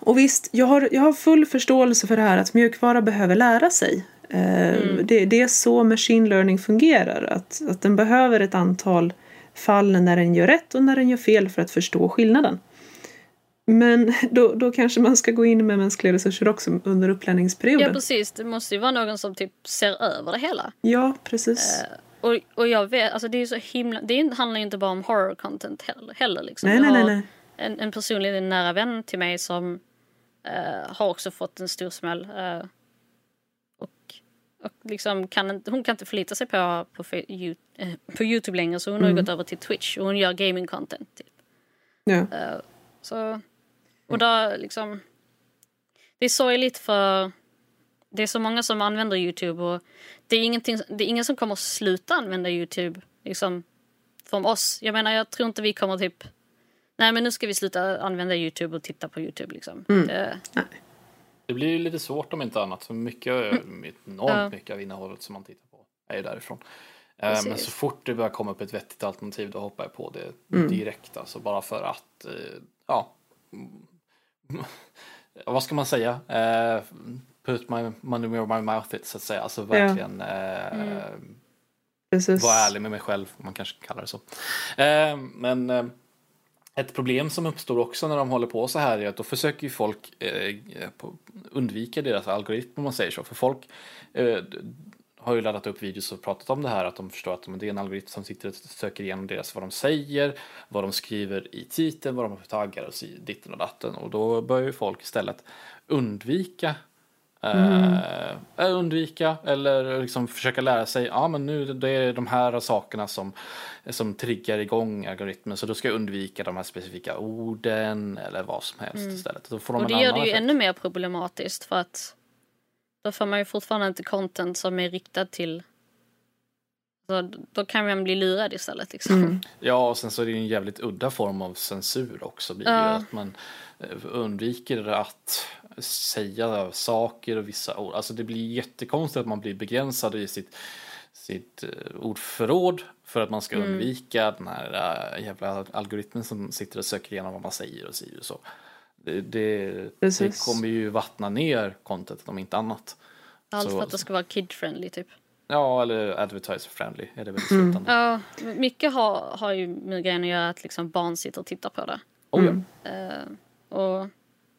och visst, jag har, jag har full förståelse för det här att mjukvara behöver lära sig. Eh, det, det är så machine learning fungerar. Att, att den behöver ett antal fall när den gör rätt och när den gör fel för att förstå skillnaden. Men *laughs* då, då kanske man ska gå in med mänskliga resurser också under Ja, uppladdningsperioden. precis. Det måste ju vara någon som typ ser över det hela. Ja, precis. Eh, och, och jag vet, alltså det är ju så himla, det handlar ju inte bara om horror content heller. heller liksom. nej, nej, nej, nej. En, en personlig nära vän till mig som eh, har också fått en stor smäll. eh, och liksom kan, hon kan inte förlita sig på, på, eh, på Youtube längre så hon har ju gått över till Twitch och hon gör gaming content. Typ. Ja. Eh, så, och där liksom... Det är sorgligt för det är så många som använder Youtube och det är, ingenting, det är ingen som kommer sluta använda Youtube liksom från oss. Jag menar jag tror inte vi kommer typ Nej men nu ska vi sluta använda Youtube och titta på Youtube liksom. Det, Det blir ju lite svårt om inte annat. För mycket, enormt Ja. mycket av innehållet som man tittar på är ju därifrån. Eh, Men Precis. så fort det börjar komma upp ett vettigt alternativ då hoppar jag på det direkt. Alltså bara för att, eh, ja. *laughs* Vad ska man säga? Eh, Put my money where my mouth is så att säga. Alltså verkligen eh, Precis. vara ärlig med mig själv, om man kanske kallar det så. Eh, men eh, ett problem som uppstår också när de håller på så här är att då försöker ju folk eh, undvika deras algoritm om man säger så. För folk eh, har ju laddat upp videos och pratat om det här att de förstår att det är en algoritm som sitter och söker igenom deras vad de säger, vad de skriver i titeln, vad de har för taggar och ditten och datten. Och då börjar ju folk istället undvika Eh, undvika eller liksom försöka lära sig, ja men nu det är de här sakerna som, som triggar igång algoritmen så då ska jag undvika de här specifika orden eller vad som helst istället. Då får de och det gör det ju effekt. ännu mer problematiskt för att då får man ju fortfarande inte content som är riktad till så då kan man bli lurad istället liksom. Ja, och sen så är det ju en jävligt udda form av censur också. Blir Ja. att man eh, undviker att säga saker och vissa ord. Alltså det blir jättekonstigt att man blir begränsad i sitt, sitt eh, ordförråd för att man ska Mm. undvika den här eh, jävla algoritmen som sitter och söker igenom vad man säger och säger och så. Det, det, det kommer ju vattna ner contentet om inte annat. Allt Så- för att det ska vara kid-friendly typ. Ja, eller advertiser friendly är det väl i Mm. slutändan. Ja, mycket har, har ju med grejen att göra att liksom barn sitter och tittar på det. Oh, ja. Eh, och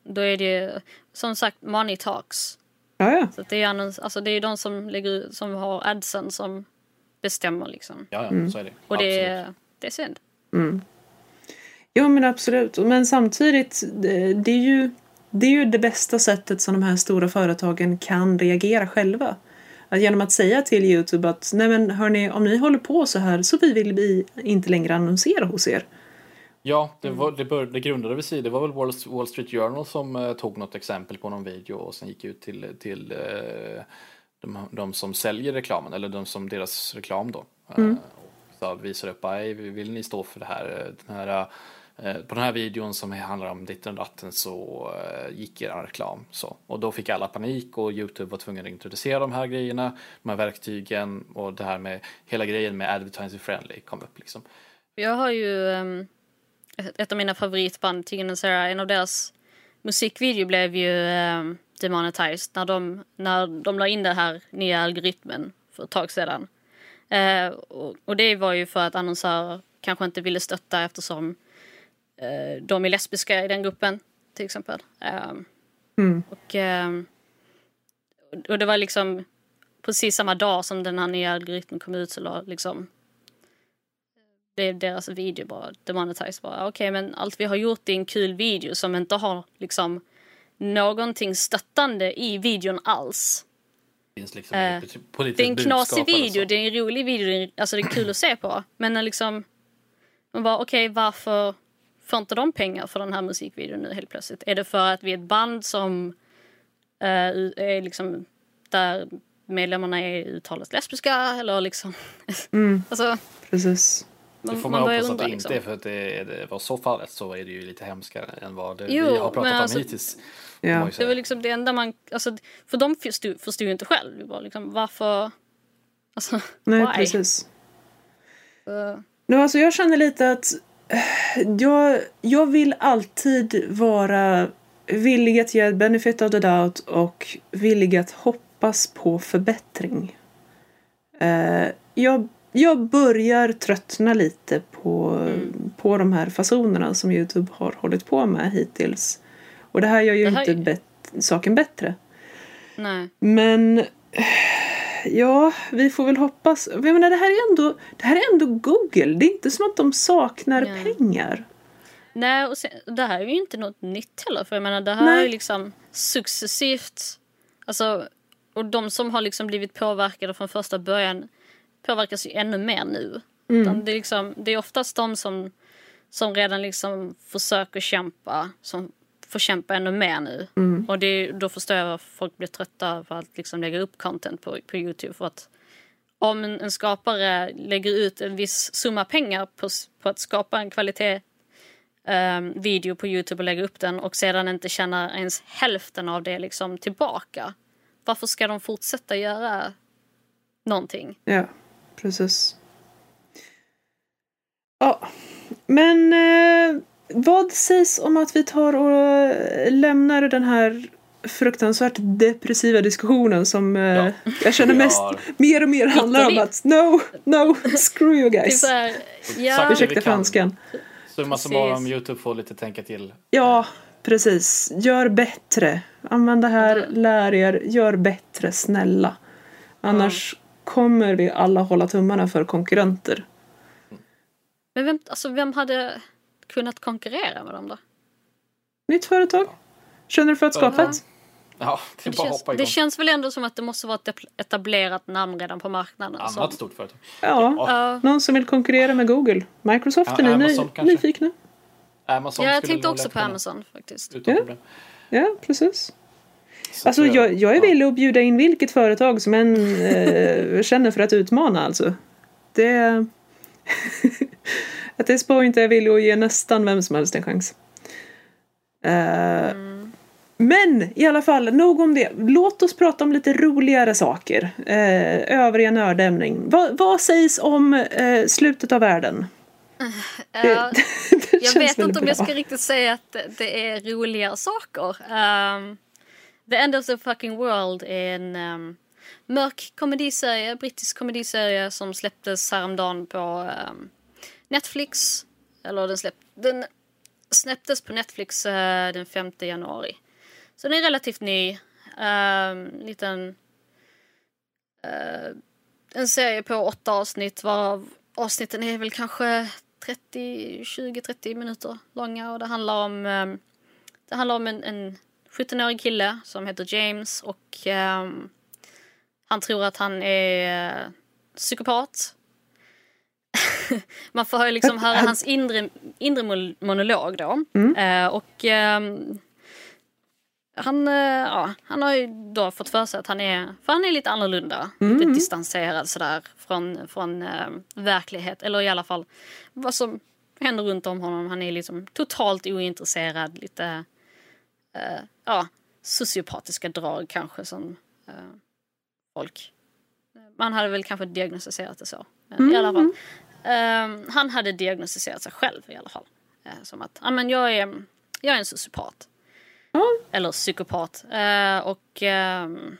då är det som sagt money talks. Ja, ja. Så det är annons, alltså det är de som lägger som har adsen som bestämmer liksom. ja, ja, så är det. Och det är, det är synd. Jo men absolut. Men samtidigt, det, det, är ju, det är ju det bästa sättet som de här stora företagen kan reagera själva. Att genom att säga till Youtube att nej men hörni, om ni håller på så här så vi vill vi inte längre annonsera hos er. Ja, det, var, det, bör, det grundade vi sig. Det var väl Wall, Street Journal som eh, tog något exempel på någon video och sen gick ut till, till eh, de, de som säljer reklamen eller de som deras reklam då. Eh, och så visar upp, "Aj, vill ni stå för det här? eh, Den här eh, på den här videon som handlar om ditten och datten så eh, gick er reklam så. Och då fick alla panik och Youtube var tvungen att introducera de här grejerna, de här verktygen och det här med hela grejen med advertising friendly kom upp liksom. Jag har ju ehm, ett- av mina favoritband, Teen and Sarah, en av deras musikvideo blev ju um, demonetized när de, när de la in den här nya algoritmen för ett tag sedan. Eh, och, och det var ju för att annonsörer kanske inte ville stötta eftersom eh, de är lesbiska i den gruppen till exempel. Ehm, Mm. och, ehm, och det var liksom precis samma dag som den här nya algoritmen kom ut så la liksom blev deras video bara demonetized. Bara, Okej, men allt vi har gjort är en kul video som inte har liksom någonting stöttande i videon alls. finns liksom Eh, Det är en knasig video, det är en rolig video, det är, alltså det är kul att se på. Men när liksom, man bara okej varför får inte de pengar för den här musikvideon nu helt plötsligt? Är det för att vi är ett band som eh, är liksom där medlemmarna är uttalat lesbiska eller liksom. Mm, *laughs* alltså, precis. Det man, får man man hoppas att det liksom. inte är för att det, det var så fallet så är det ju lite hemskare än vad det, Jo, vi har pratat om alltså- hittills. Ja. Det var liksom det enda man, alltså, för de förstod, förstod ju inte själv. Vi bara liksom, varför, alltså, Nej, why? precis. Så, No, alltså jag känner lite att eh, jag, jag vill alltid vara villig att ge benefit of the doubt och villig att hoppas på förbättring. Eh, jag, jag börjar tröttna lite på, på de här fasonerna som Youtube har hållit på med hittills. Och det här gör ju Det inte bet- saken bättre. nej. Men *sighs* ja, vi får väl hoppas. Jag menar, det här är ändå, det här är ändå Google. Det är inte som att de saknar Nej. pengar. Nej, och sen, det här är ju inte något nytt heller. För jag menar, det här Nej. är liksom successivt. Alltså, och de som har liksom blivit påverkade från första början påverkas ju ännu mer nu. Utan Det, är liksom, det är oftast de som, som redan liksom försöker kämpa som får kämpa ännu mer nu. Och det, då förstår jag varför folk blir trötta på att liksom lägga upp content på, på Youtube. För att om en, en skapare lägger ut en viss summa pengar på, på att skapa en kvalitet ehm, video på Youtube och lägga upp den och sedan inte tjänar ens hälften av det liksom tillbaka. Varför ska de fortsätta göra någonting? Ja, precis. Ja, men eh, vad sägs om att vi tar och lämnar den här fruktansvärt depressiva diskussionen som eh, Ja. jag känner mest har mer och mer handlar om att no, no, screw you guys. här, ja, Ursäkta kan. franskan. Summa summarum, Precis. Youtube får lite tänka till. Ja, precis. Gör bättre. Använd det här, lär er, gör bättre, snälla. Annars kommer vi alla hålla tummarna för konkurrenter. men vem, alltså, vem hade kunnat konkurrera med dem då? Nytt företag? Känner du för att skapa Ja. ett? Ja, det Det bara att känns, hoppa det känns väl ändå som att det måste vara ett etablerat namn redan på marknaden. Annat som- stort företag. Ja, Ja. någon som vill konkurrera med Google. Microsoft Ja, är ny, nyfikna? Amazon ja, jag tänkte också på kunna- Amazon faktiskt. Utan Ja. problem. Ja, precis. Så Alltså jag, jag är villig att bjuda in vilket företag som än eh, känner för att utmana alltså. Det... *laughs* At this point är jag villig att ge nästan vem som helst en chans. Eh, Men i alla fall, nog om det. Låt oss prata om lite roligare saker. Eh, övriga nördämning. Va, vad sägs om eh, slutet av världen? Det, Ja, *laughs* det jag vet inte om bra. jag ska riktigt säga att det- det är roligare saker. Um, the End of the Fucking World är en um, mörk komediserie, brittisk komediserie som släpptes häromdagen på um, Netflix. Eller den, släpp, den släpptes på Netflix uh, den 5 januari. Så den är relativt ny. Um, liten... uh, en serie på åtta avsnitt varav avsnitten är väl kanske 30, 20-30 minuter långa och det handlar om, um, det handlar om en, en 17-årig kille som heter James och ehm, han tror att han är eh, psykopat. *laughs* Man får liksom höra hans inre, inre mon- monolog då. Eh, och ehm, han, eh, ja, han har ju då fått för sig att han är, för han är lite annorlunda, lite distanserad sådär från, från eh, verklighet, eller i alla fall vad som händer runt om honom. Han är liksom totalt ointresserad, lite, eh, ja, sociopatiska drag kanske som eh, folk. Man hade väl kanske diagnostiserat det så. Eh, I alla fall. Eh, han hade diagnostiserat sig själv i alla fall. Eh, som att, ja men jag är, jag är en sociopat. Eller psykopat. Eh, och ehm,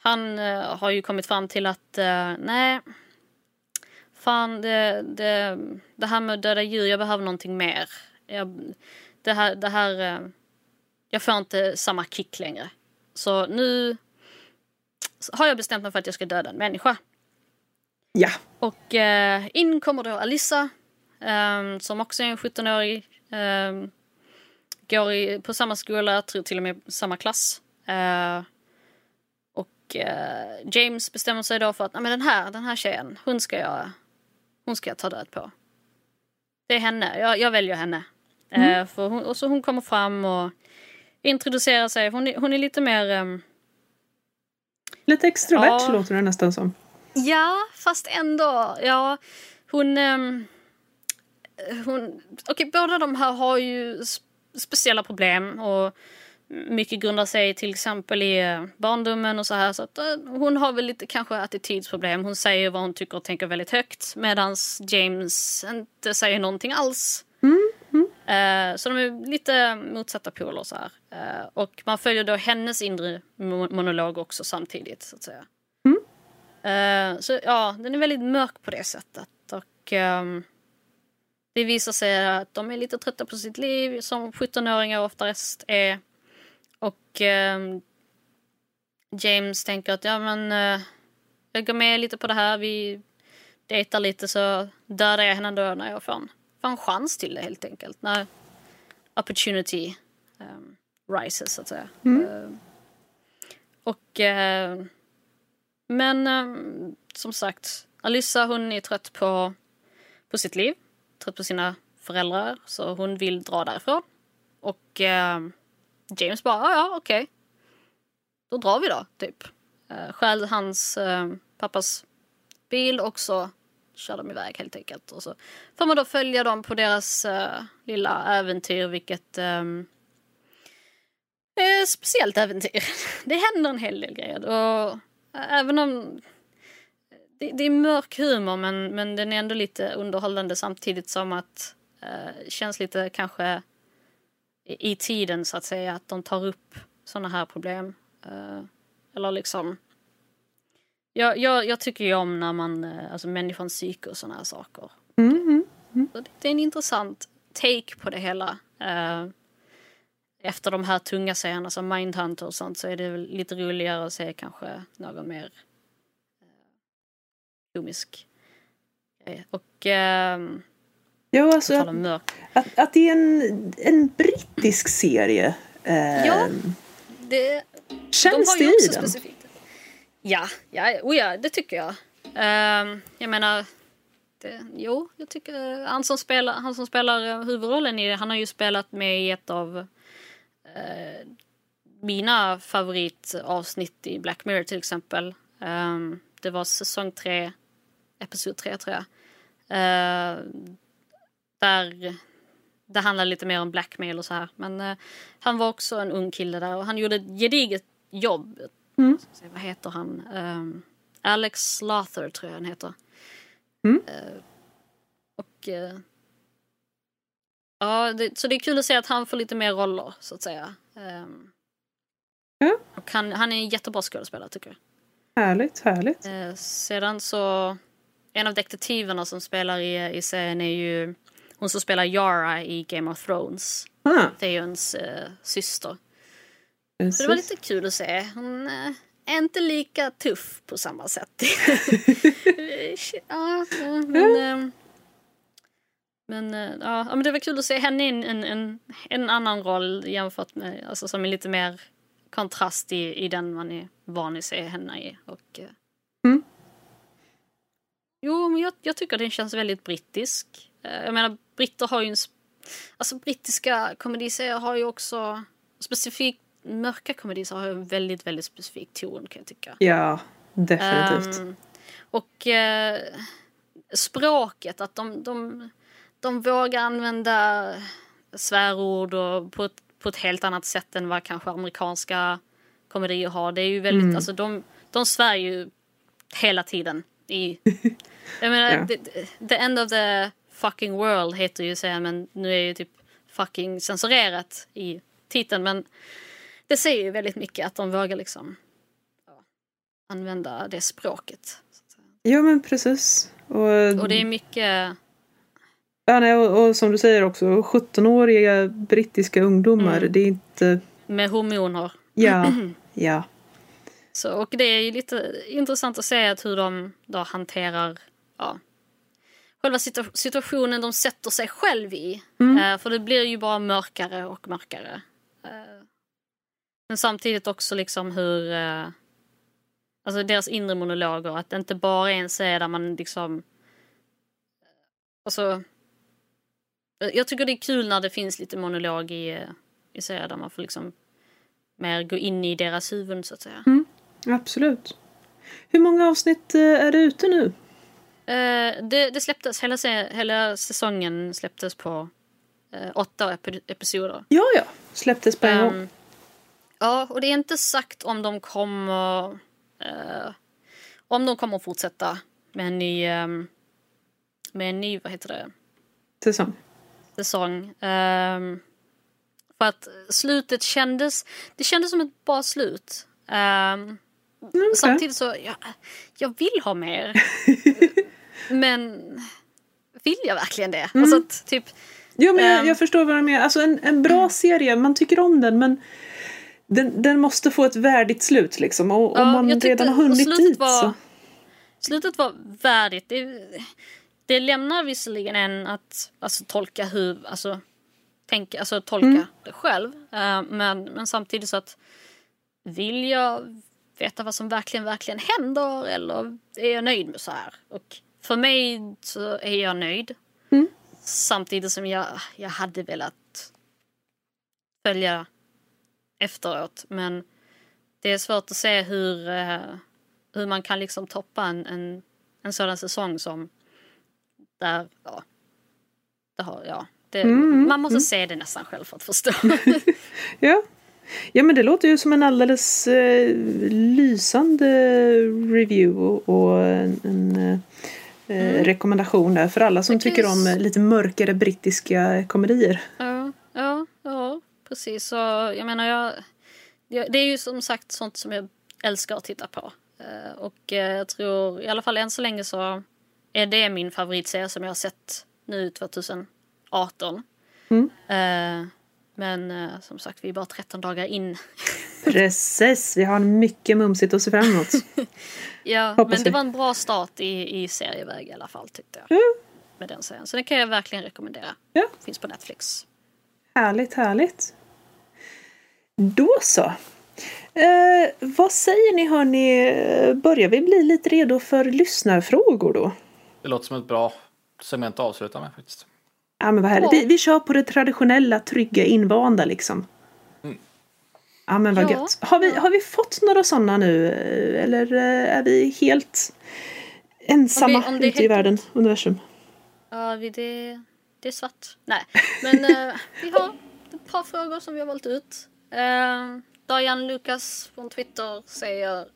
han har ju kommit fram till att nej, fan det, det, det här med döda djur, jag behöver någonting mer. Jag, det här, det här jag får inte samma kick längre. Så nu har jag bestämt mig för att jag ska döda en människa. Ja. Och eh, in kommer då Alissa, ehm, som också är en 17-årig. ehm, går i, på samma skola, tror till och med samma klass. Eh, och eh, James bestämmer sig då för att "Nej, men den, här, den här tjejen, hon ska jag, hon ska jag ta död på. Det är henne, jag, jag väljer henne. Eh, för hon, och så hon kommer fram och introducerar sig. Hon är, hon är lite mer... ehm, Lite extrovert Ja. låter det nästan som. Ja, fast ändå. Ja, hon... ehm, hon Okej, båda de här har ju sp- speciella problem och mycket grundar sig till exempel i eh, barndomen och så här. Så att, eh, hon har väl lite kanske attitydsproblem. Hon säger vad hon tycker och tänker väldigt högt medan James inte säger någonting alls. Eh, så de är lite motsatta poler så här. Eh, och man följer då hennes inre mo- monolog också samtidigt så att säga. Eh, så ja, den är väldigt mörk på det sättet. Och ehm, det visar sig att de är lite trötta på sitt liv som 17-åringar oftast är. Och ehm, James tänker att ja men jag går med lite på det här. Vi dejtar lite så dödar jag henne då när jag får en, en chans till det helt enkelt. När opportunity ehm, rises så att säga. Eh, och eh, men ehm, som sagt, Alyssa hon är trött på, på sitt liv. Trött på sina föräldrar. Så hon vill dra därifrån. Och ehm, James bara, ja ja okej. Då drar vi då, typ. Uh, stjäl hans pappas bil och så kör de iväg helt enkelt. Och så får man då följa dem på deras uh, lilla äventyr, vilket um, är ett speciellt äventyr. *laughs* Det händer en hel del grejer. Och uh, även om det, det är mörk humor men, men den är ändå lite underhållande samtidigt som att uh, känns lite kanske i, i tiden så att säga att de tar upp såna här problem. Uh, eller liksom jag, jag, jag tycker ju om när man, eh, alltså människans psyke och såna här saker. Mm, mm. Så det, det är en intressant take på det hela. Eh, efter de här tunga serierna som Mindhunter och sånt så är det väl lite roligare att se kanske någon mer eh, komisk grej. Och ehm, Ja, alltså mörk. att, att det är en, en brittisk serie. Eh, Ja. Det, Känns de det har ju i också den? specifikt. Ja, ja, oh ja, det tycker jag. Um, jag menar, det, jo, jag tycker han som spelar, han som spelar eh, huvudrollen i det, han har ju spelat med i ett av uh, mina favoritavsnitt i Black Mirror till exempel. Um, det var säsong tre, episod tre tror jag. Uh, där det handlar lite mer om blackmail och så här. Men uh, han var också en ung kille där och han gjorde ett gediget jobb. Mm. Se, vad heter han? Ehm, Alex Slaughter tror jag han heter. Mm. Eh, och... eh, ja, det, så det är kul att se att han får lite mer roller så att säga. Ehm, Ja. och han, han är en jättebra skådespelare tycker jag. Härligt, härligt. Eh, sedan så, en av detektiverna som spelar i, i serien är ju hon som spelar Yara i Game of Thrones. Ah, Theons eh, syster. Så det var lite kul att se. Hon eh, är inte lika tuff på samma sätt. *laughs* ja, men, *laughs* eh, men, eh, ja, men det var kul att se henne i en, en, en, annan roll jämfört med, alltså som är lite mer kontrast i, i den man är van att se henne i. Och, Mm. Jo, men jag, jag tycker den känns väldigt brittisk. Jag menar, britter har ju en... Alltså brittiska komediserier har ju också specifikt mörka komediserier har en väldigt, väldigt specifik ton kan jag tycka. Ja, definitivt. Ehm, och eh, språket, att de, de, de vågar använda svärord och på ett, på ett helt annat sätt än vad kanske amerikanska komedier har. Det är ju väldigt, Mm. alltså de, de svär ju hela tiden. I, *laughs* jag menar, Ja. the, the end of the fucking world heter ju serien men nu är ju typ fucking censurerat i titeln men det säger ju väldigt mycket att de vågar liksom ja, använda det språket. Ja, men precis. Och, Och det är mycket, ja, nej, och, och som du säger också, 17-åriga brittiska ungdomar. Mm. Det är inte... med hormoner. Ja, *clears throat* ja. Så, och det är ju lite intressant att se att hur de då hanterar ja, själva situa- situationen de sätter sig själv i. Mm. Eh, för det blir ju bara mörkare och mörkare. Eh, men samtidigt också liksom hur... Eh, alltså deras inre monologer. Att det inte bara är en serie där man liksom... Alltså... eh, Jag tycker det är kul när det finns lite monolog i, eh, i serier där man får liksom mer gå in i deras huvuden så att säga. Mm. Absolut. Hur många avsnitt eh, är det ute nu? Eh, det, det släpptes, hela, hela säsongen släpptes på eh, åtta epi- episoder. Ja, ja. Släpptes på en gång. Ja, och det är inte sagt om de kommer eh, om de kommer fortsätta med en ny ehm, med en ny, vad heter det, Säsong. säsong. Ehm, för att slutet kändes, det kändes som ett bra slut. Ehm, Mm, Samtidigt så, jag, jag vill ha mer. *laughs* men vill jag verkligen det? Mm. Alltså att, typ, Jo, men jag, Ehm. jag förstår vad du menar. Alltså en, en bra serie, man tycker om den men den, den måste få ett värdigt slut liksom. Och Ja, om man redan har hunnit slutet dit var- så... slutet var värdigt. Det, det lämnar visserligen en att alltså, tolka hur, alltså, tänka, alltså tolka Mm. det själv. Eh, men, men samtidigt så att vill jag veta vad som verkligen, verkligen händer eller är jag nöjd med så här? Och för mig så är jag nöjd. Mm. Samtidigt som jag, jag hade velat följa efteråt. Men det är svårt att se hur, eh, hur man kan liksom toppa en, en, en sådan säsong som där, ja, det har, ja, det, Mm, man måste se det nästan själv för att förstå. *laughs* Ja. ja, men det låter ju som en alldeles eh, lysande review och, och en, eh, Mm. rekommendation där för alla som tycker om lite mörkare brittiska komedier. ja, precis. Så jag menar, jag, det är ju som sagt sånt som jag älskar att titta på. Eh, och eh, jag tror, i alla fall än så länge så är det min favoritserie som jag har sett nu 2018. Mm. Eh, men som sagt, vi är bara 13 dagar in. *laughs* Precis, vi har mycket mumsigt att se fram emot. *laughs* Ja, Hoppas men det vi. var en bra start i, i serieväg i alla fall tyckte jag. Mm. Med den serien. Så det kan jag verkligen rekommendera. Ja. Finns på Netflix. Härligt, härligt. Då så. Eh, vad säger ni hörni? Börjar vi bli lite redo för lyssnarfrågor då? Det låter som ett bra segment att avsluta med faktiskt. Ja men vad härligt. Ja. Vi, vi kör på det traditionella, trygga, invanda liksom. Mm. Ja men vad Ja. gött. Har vi, har vi fått några sådana nu? Eller eh, är vi helt ensamma Om vi- om ute i helt världen, universum? Ja, vi det, det är svart. Nej, men eh, vi har ett par frågor som vi har valt ut. Uh, Dajan Lukas från Twitter säger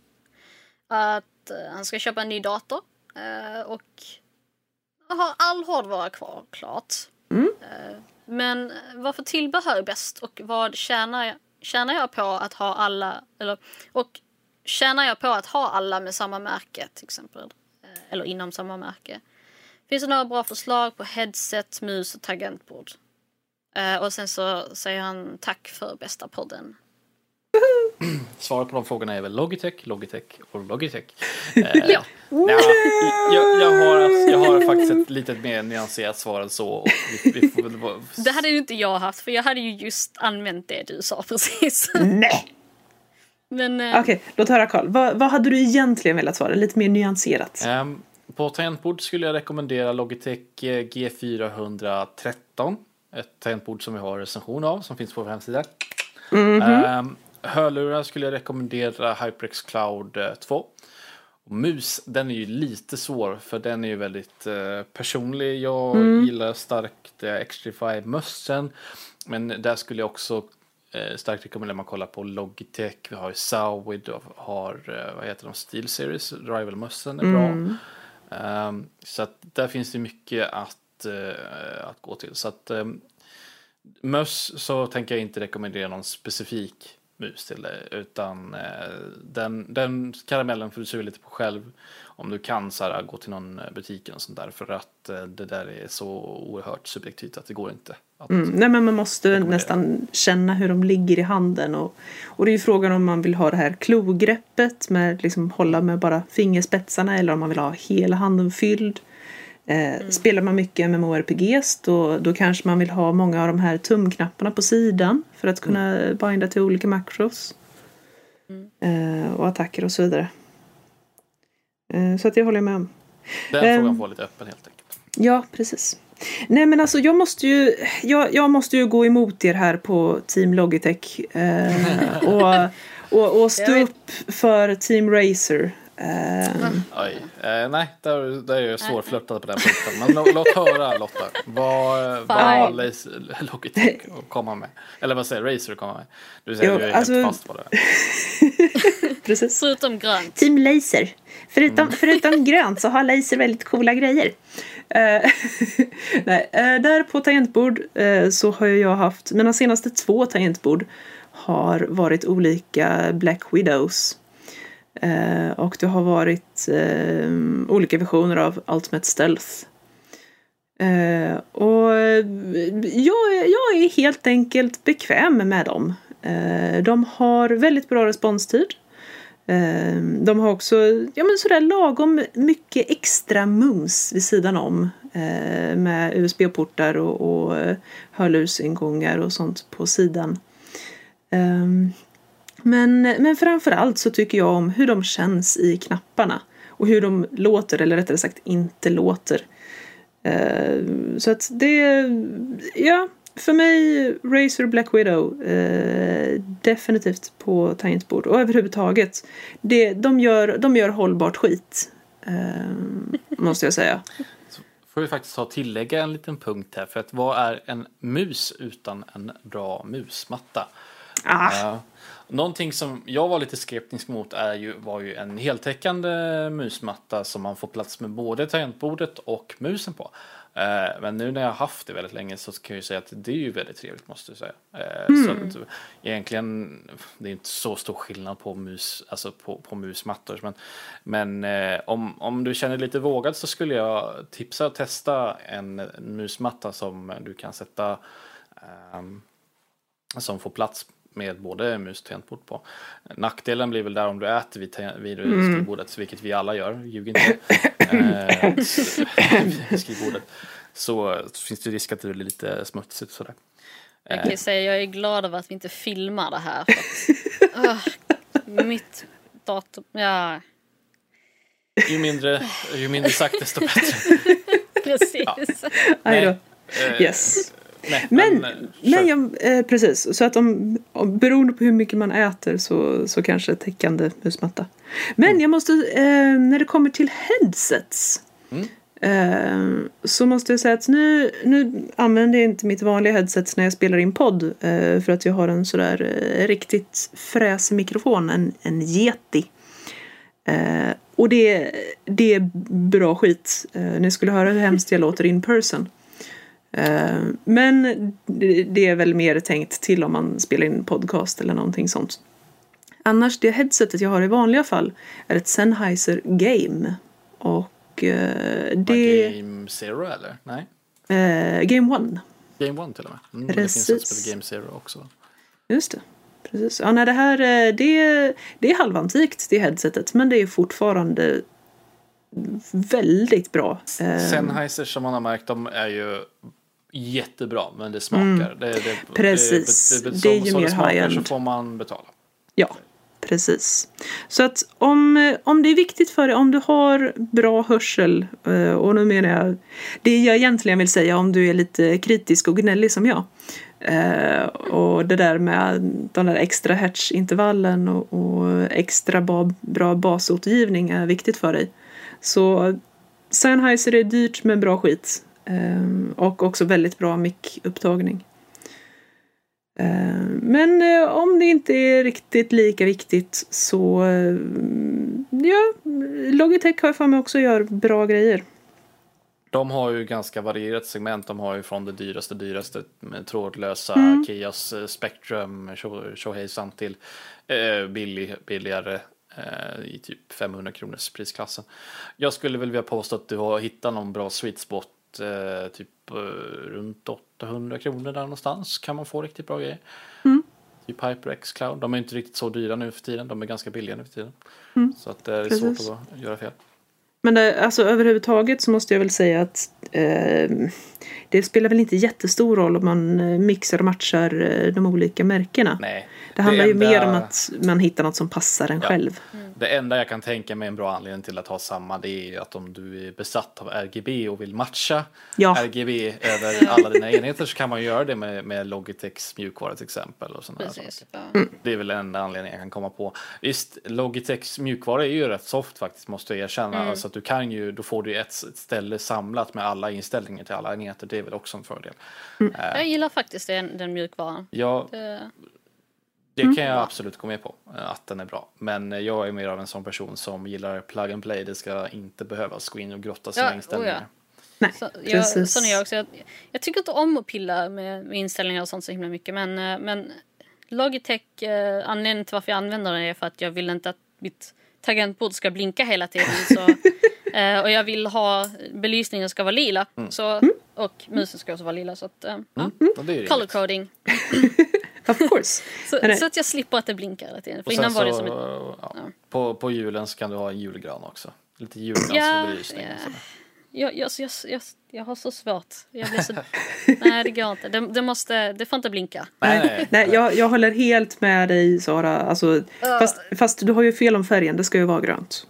att eh, han ska köpa en ny dator eh, och har all hårdvara kvar, klart. Mm. Eh, men vad för tillbehör är bäst och vad tjänar jag, tjänar jag på att ha alla, eller, och tjänar jag på att ha alla med samma märke till exempel? Eller inom samma märke? Finns det några bra förslag på headset, mus och tangentbord? Eh, och sen så säger han tack för bästa podden. *clears throat* Svaret på de frågorna är väl Logitech, Logitech och Logitech. *laughs* Eh, Ja. ja, jag, jag, har, jag har faktiskt ett lite mer nyanserat svar än så. Och vi, vi får väl vara- Det hade ju inte jag haft för jag hade ju just använt det du sa *laughs* precis. Nej! Men eh, Okej, låt höra Karl. Vad, vad hade du egentligen velat svara? Lite mer nyanserat. Ehm, på tangentbord skulle jag rekommendera Logitech eh, G413. Ett tangentbord som vi har recension av som finns på vår hemsida. Ehm, hörlurar skulle jag rekommendera HyperX Cloud eh, 2. Och mus, den är ju lite svår för den är ju väldigt eh, personlig. Jag gillar starkt eh, Xtrify mössen. Men där skulle jag också eh, starkt rekommendera att man kollar på Logitech. Vi har ju Sauwid och har, eh, vad heter de, Steel Series. Rival-mössen är bra. Ehm, så att där finns det mycket att, eh, att gå till. Så att um, möss så tänker jag inte rekommendera någon specifik mus till det. Utan eh, den, den karamellen får du suga lite på själv. Om du kan så här, gå till någon eh, butik och sånt där. För att eh, det där är så oerhört subjektivt att det går inte. Att, Mm. Nej men man måste nästan känna hur de ligger i handen. Och, och det är ju frågan om man vill ha det här klogreppet med liksom hålla med bara fingerspetsarna eller om man vill ha hela handen fylld. Eh, Spelar man mycket MMORPGs då, då kanske man vill ha många av de här tumknapparna på sidan för att kunna binda till olika makros. Eh, och attacker och så vidare. Eh, så att det håller jag med om. Den Ehm. frågan får vara lite öppen helt enkelt. Ja, precis. Nej men alltså jag måste ju, jag, jag måste ju gå emot er här på Team Logitech. *laughs* Och, Och, och stå upp för Team Racer. Ehm, Oj. Eh, nej, där, där är jag svårflörtad på den punkten. Men lå, låt höra Lotta. Vad, vad har Fine. Laser- Logitech *laughs* att komma med? Eller vad säger Razer att komma med? Du säger Jo, att du är alltså- helt fast på det. *laughs* precis. Förutom grönt. Team Laser. Förutom, förutom grönt så har Laser väldigt coola grejer. Eh, *laughs* nej, eh, där på tangentbord eh, så har jag haft, mina senaste två tangentbord har varit olika Black Widows. Eh, och det har varit eh, olika versioner av Ultimate Stealth. Eh, och jag, är- jag är helt enkelt bekväm med dem. Eh, de har väldigt bra responstid. Eh, De har också ja, men sådär lagom mycket extra mums vid sidan om. eh, Med USB-portar och, och eh, hörlursingångar och sånt på sidan. Eh, men, men framförallt så tycker jag om hur de känns i knapparna. Och hur de låter, eller rättare sagt inte låter. Uh, Så att det, ja, för mig Razer Black Widow uh, definitivt på tangentbord och överhuvudtaget. Det, de, gör, de gör hållbart skit. uh, måste jag säga. Så Får vi faktiskt ta och tillägga en liten punkt här. För att vad är en mus utan en bra musmatta? Ah. Någonting som jag var lite skeptisk mot är ju, var ju en heltäckande musmatta som man får plats med både tangentbordet och musen på. Eh, Men nu när jag har haft det väldigt länge så kan jag ju säga att det är ju väldigt trevligt måste jag säga. Eh, Så att egentligen, det är inte så stor skillnad på mus, alltså på, på musmattor. Men, men eh, om, om du känner dig lite vågad så skulle jag tipsa att testa en, musmatta som du kan sätta ehm, som får plats med både mus och tangentbord på. Nackdelen blir väl där om du äter vid, vid skrivbordet, vilket vi alla gör, ljug inte. eh, *laughs* skrivbordet. Så finns det risk att det blir lite smutsigt sådär. Jag kan ju säga jag är glad över att vi inte filmar det här. För att, *laughs* ah, mitt datum, ja Ju mindre, ju mindre sagt desto *laughs* bättre. precis. aj då. eh, Yes. Nej, Men, eh, men jag, eh, precis, så att om, om, beroende på hur mycket man äter så, så kanske täckande musmatta. Men jag måste, eh, när det kommer till headsets. Mm. Eh, så måste jag säga att nu, nu använder jag inte mitt vanliga headset när jag spelar in podd. För att jag har en sådär riktigt fräsig mikrofon, en, en Yeti. Och det, det är bra skit. Ni skulle höra hur hemskt jag låter in person. Eh, Men det- är väl mer tänkt till om man spelar in podcast eller någonting sånt. Annars, det headsetet jag har i vanliga fall är ett Sennheiser Game. Och eh, det... Game Zero eller? Nej? Eh, Game One. Game One till och med. Mm, det finns Precis. ett heter Game Zero också. Just det. Precis. Ja, nej, det här det, det är halvantikt, det headsetet. Men det är fortfarande väldigt bra. Sennheiser som man har märkt, de är ju jättebra, men det smakar. Det, det, Mm. Precis. Det, det, Det är som, ju så mer det high-end. så får man betala. Ja, precis. Så att om, om det är viktigt för dig, om du har bra hörsel, eh, och nu menar jag det jag egentligen vill säga om du är lite kritisk och gnällig som jag. Eh, och det där med den där extra hertz-intervallen och, och extra ba, bra basåtergivning är viktigt för dig. Så Sennheiser är dyrt men bra skit. Eh, och också väldigt bra mic-upptagning. Eh, Men eh, om det inte är riktigt lika viktigt så eh, ja, Logitech har jag för mig också gör bra grejer. De har ju ganska varierat segment. De har ju från det dyraste, dyraste med trådlösa Mm. Kias eh, Spectrum, Shoheisan till eh, billig, billigare eh, i typ 500 kronors prisklassen. Jag skulle väl vilja påstå att du har hittat någon bra sweet spot eh, typ eh, runt 800 kronor där någonstans kan man få riktigt bra grejer. Mm. Typ HyperX Cloud. De är inte riktigt så dyra nu för tiden. De är ganska billiga nu för tiden. Mm. Så att det är Precis. svårt att göra fel. Men det, alltså överhuvudtaget så måste jag väl säga att eh, det spelar väl inte jättestor roll om man eh, mixar och matchar eh, de olika märkena. Nej. Det handlar ju enda- mer om att man hittar något som passar en Ja. själv. Det enda jag kan tänka mig en bra anledning till att ha samma det är ju att om du är besatt av RGB och vill matcha Ja. RGB över alla dina enheter så kan man göra det med, med Logitechs mjukvara till exempel. Och här Precis. saker. Ja. Det är väl den enda anledningen jag kan komma på. Visst, Logitechs mjukvara är ju rätt soft faktiskt måste jag erkänna. Så att du kan ju, då får du ett, ställe samlat med alla inställningar till alla enheter. Det är väl också en fördel. Jag gillar faktiskt den, den mjukvaran. Ja, Det, det kan jag absolut gå med på, eh, att den är bra. Men eh, jag är mer av en sån person som gillar plug and play. Det ska inte behövas gå in och grotta sina Ja, oh inställningar. ja. Nej, Så, jag, sån är jag också. Jag, jag tycker inte om att pilla med, med inställningar och sånt så himla mycket. Men, eh, men Logitech, eh, anledningen till varför jag använder den är för att jag vill inte att mitt tangentbord ska blinka hela tiden. Så, *laughs* eh, och jag vill ha belysningen ska vara lila. Så, och musen ska också vara lila. Så att, eh, ja. Mm. Är ju Color coding. *laughs* Of course. *laughs* Så, så att jag slipper att det blinkar hela tiden. För Och innan var det som ett... ja, ja. på, på julen så kan du ha en julgran också. Lite Ja, julgransbelysning. ja. Jag, jag, jag, jag, jag har så svårt. Jag blir så... *laughs* Nej, det går inte. Det, det, måste, det får inte blinka. Nej, nej, jag, jag håller helt med dig Sara. Alltså, fast, fast du har ju fel om färgen, det ska ju vara grönt.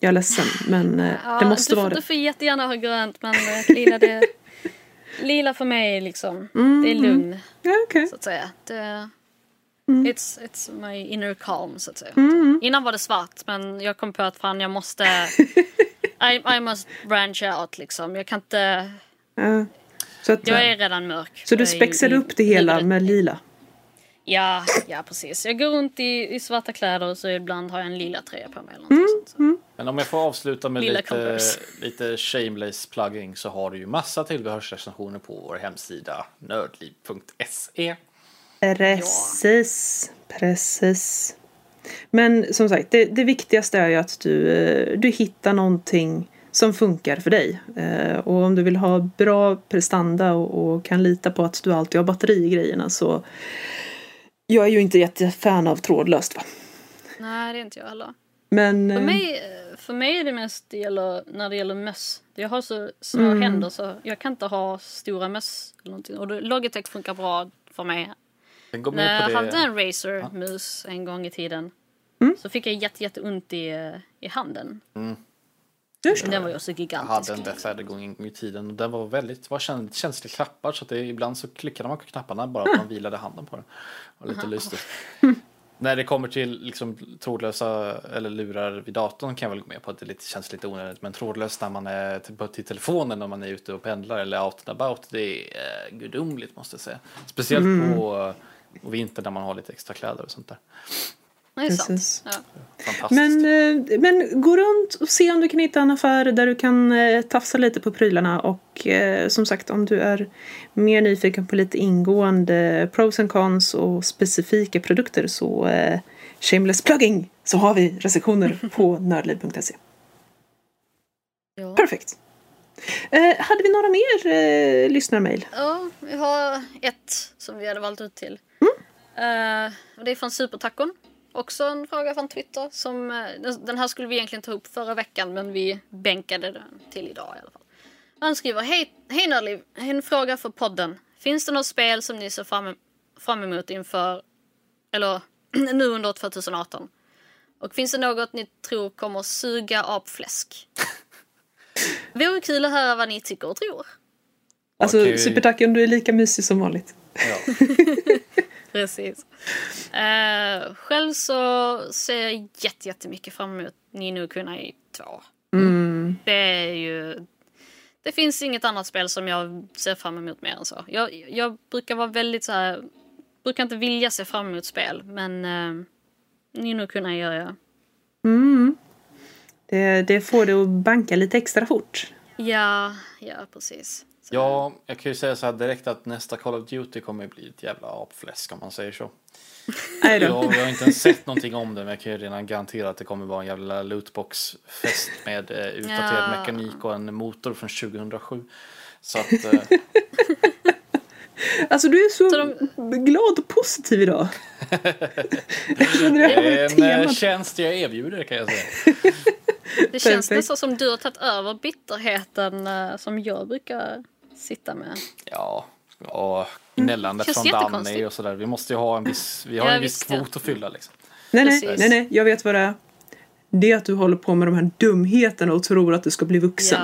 Jag är ledsen, men eh, Ja, det måste du, vara det. Du får jättegärna ha grönt, men eh, lila, det, lila för mig är liksom... Det är lugn, Ja, okej. så att säga. Det, Mm. it's, it's my inner calm, så att säga. Innan var det svart, men jag kom på att fan, jag måste... *laughs* I, I must branch out, liksom. Jag kan inte... Ja. Så, att, Jag är redan mörk. så du spexar upp det hela med lila? Ja, ja precis. Jag går runt i, i svarta kläder och så ibland har jag en lila tröja på mig. Eller Mm, sånt, så. Men om jag får avsluta med Lilla lite, Converse. lite shameless plugging så har du ju massa tillbehörsrecensioner på vår hemsida nördliv.se. Precis, precis. Men som sagt, det, det viktigaste är ju att du, eh, du hittar någonting som funkar för dig. Eh, Och om du vill ha bra prestanda och, och kan lita på att du alltid har batteri i grejerna så jag är ju inte jättefan av trådlöst va. Nej, det är inte jag heller. Men För eh, mig, för mig är det mest det gäller, när det gäller möss. Jag har så små Mm. händer så jag kan inte ha stora möss. Eller någonting. Och Logitech funkar bra för mig. När jag på hade en Razer-mus en gång i tiden Mm. så fick jag jätte, jätteont i, eh, i handen. så. Den var ju också Jag gigantisk. hade en Death Adder gång i tiden och den var väldigt var käns- känslig knappar så att det, ibland så klickade man på knapparna bara att man vilade handen på den. Det var lite lustigt. *laughs* När det kommer till liksom, trådlösa eller lurar vid datorn kan jag väl gå med på att det lite, känns lite onödigt. Men trådlöst när man är till, på- till telefonen när man är ute och pendlar eller out and about. Det är eh, gudomligt måste jag säga. Speciellt på, eh, på vintern när man har lite extra kläder och sånt där. Det är sant. Precis. Ja. Men, eh, men gå runt och se om du kan hitta en affär där du kan eh, tafsa lite på prylarna och eh, som sagt om du är mer nyfiken på lite ingående pros and cons och specifika produkter så shameless plugging så har vi recensioner på nördliv.se. Ja. Perfekt. Eh, hade vi några mer eh, lyssnarmail? Ja, vi har ett som vi hade valt ut till. Eh, och det är från Supertacon. Också en fråga från Twitter. Som, eh, den- den här skulle vi egentligen ta upp förra veckan men vi bänkade den till idag i alla fall. Han skriver Hej, hej Nördliv, en fråga för podden. Finns det något spel som ni ser fram, fram emot inför, eller *clears throat* nu under 2018? Och finns det något ni tror kommer suga apfläsk? Vore kul att höra vad ni tycker och tror. Alltså Okej. Supertacken, du är lika mysig som vanligt. Ja. *laughs* Precis. Eh, själv så ser jag jätte, jättemycket fram emot Nino Kunai 2. Mm. Det är ju... Det finns inget annat spel som jag ser fram emot mer än så. Jag, jag brukar vara väldigt så här... Brukar inte vilja se fram emot spel, men uh, Nino Kunai gör jag. Mm. Det, det får det att banka lite extra fort. Ja, ja precis. Så, ja, jag kan ju säga så här direkt att nästa Call of Duty kommer bli ett jävla apfläsk om man säger så. *laughs* Jag, jag har inte ens sett någonting om det men jag kan ju redan garantera att det kommer vara en jävla lootbox-fest med eh, utdaterad Ja. mekanik och en motor från 2007. Så att *laughs* eh, Alltså du är så, Så de- glad och positiv idag. jag känner det här var är ett en eh, tjänst jag erbjuder kan jag säga. Det känns nästan som du har tagit över bitterheten eh, som jag brukar sitta med. Ja, och gnällandet från Danny och sådär. Vi måste ju ha en viss, vi har en viss kvot att fylla liksom. Nej, nej, nej, nej, jag vet vad det är. Det är att du håller på med de här dumheterna och tror att du ska bli vuxen.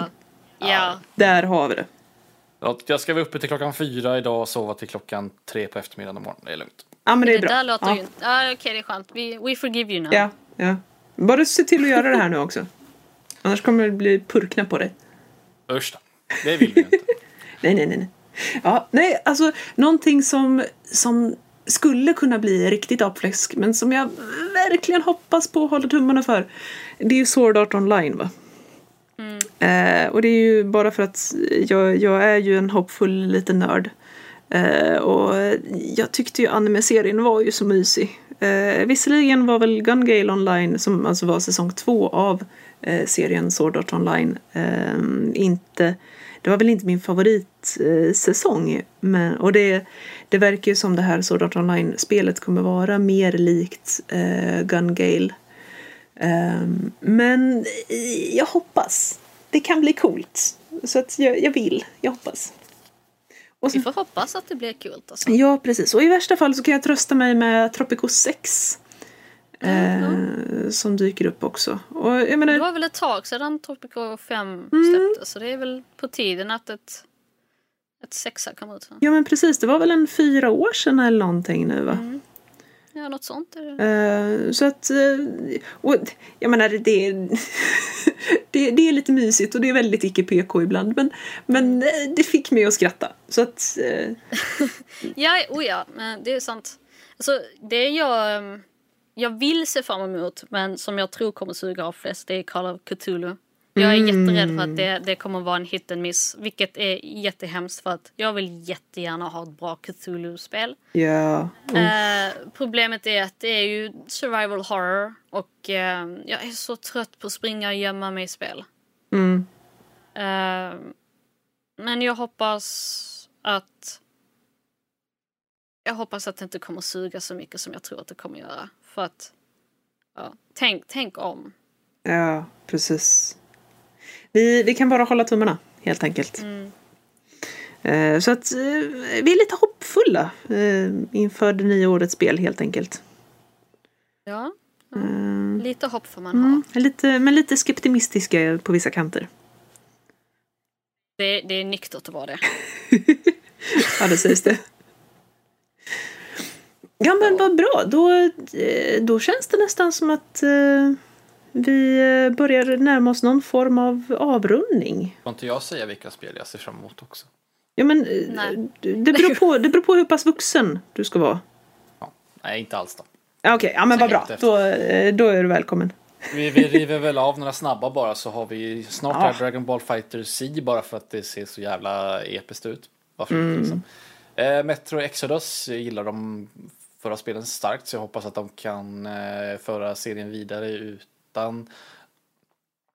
Ja. Ja. Där har vi det. Ja, Jag ska vara uppe till klockan fyra idag och sova till klockan tre på eftermiddagen imorgon. Det är lugnt. Ja, men det är Det bra. där låter ja. ju inte... Ja, okej, det är skönt. Vi, we forgive you now. Ja, ja. Bara se till att göra det här nu också. Annars kommer det bli purkna på dig. Usch. Det vill vi ju inte. *laughs* Nej, nej, nej. nej. Ja, nej, alltså någonting som, som skulle kunna bli riktigt apfläsk men som jag verkligen hoppas på och håller tummarna för. Det är ju Sword Art Online va? Eh, och det är ju bara för att jag, jag är ju en hoppfull liten nörd. Eh, och jag tyckte ju anime-serien var ju så mysig. Eh, visserligen var väl Gun Gale Online, som alltså var säsong två av eh, serien Sword Art Online, eh, inte det var väl inte min favoritsäsong. Eh, men, och det, det verkar ju som det här Sword Art Online-spelet kommer vara mer likt eh, Gun Gale. Ehm, men eh, jag hoppas. Det kan bli coolt. Så att jag, jag vill. Jag hoppas. Och Vi så, får hoppas att det blir kul alltså. ja, precis. Och i värsta fall så kan jag trösta mig med Tropico 6. Mm, eh, Som dyker upp också. Och jag menar, Det var väl ett tag sedan Tropico 5 Mm. släpptes så det är väl på tiden att ett, ett sexa kommer ut. ja men precis, det var väl en fyra år sedan eller någonting nu va? Mm. Ja, något sånt. Eh, så att, eh, och jag menar det, *laughs* det, det är lite mysigt och det är väldigt icke-PK ibland men, men eh, det fick mig att skratta. Så att, eh, *laughs* Ja, oh ja, men det är sant. Alltså, det jag, ehm, jag vill se fram emot, men som jag tror kommer suga av flest, det är Call of Cthulhu. Jag är jätterädd för att det, det kommer vara en hit and miss, vilket är jättehemskt för att jag vill jättegärna ha ett bra Cthulhu-spel. ja. Eh, problemet är att det är ju survival horror och eh, jag är så trött på att springa och gömma mig i spel. Mm. Eh, men jag hoppas att jag hoppas att det inte kommer suga så mycket som jag tror att det kommer göra. För att ja, tänk, tänk om. Ja, precis. Vi, vi kan bara hålla tummarna, helt enkelt. Mm. Så att eh, vi är lite hoppfulla eh, inför det nya årets spel, helt enkelt. Ja, Eh, lite hopp får man ha. mm, lite, men lite skeptimistiska på vissa kanter. Det, det är nyktert att vara det. *laughs* Ja, det sägs det. Ja, men vad bra. Då, då känns det nästan som att vi eh, börjar närma oss någon form av avrundning. Får inte jag säga vilka spel jag ser fram emot också? Ja, men eh, Nej. det beror, på, det beror på hur pass vuxen du ska vara. Ja. Nej, inte alls då. Ja, Okej, ja, men vad bra. Då, eh, då är du välkommen. Vi, vi river väl av några snabba bara så har vi snart Ja. här Dragon Ball Fighter C bara för att det ser så jävla episkt ut. Varför Mm. inte liksom. eh, Metro Exodus, jag gillar de förra spelen starkt så jag hoppas att de kan eh, föra serien vidare utan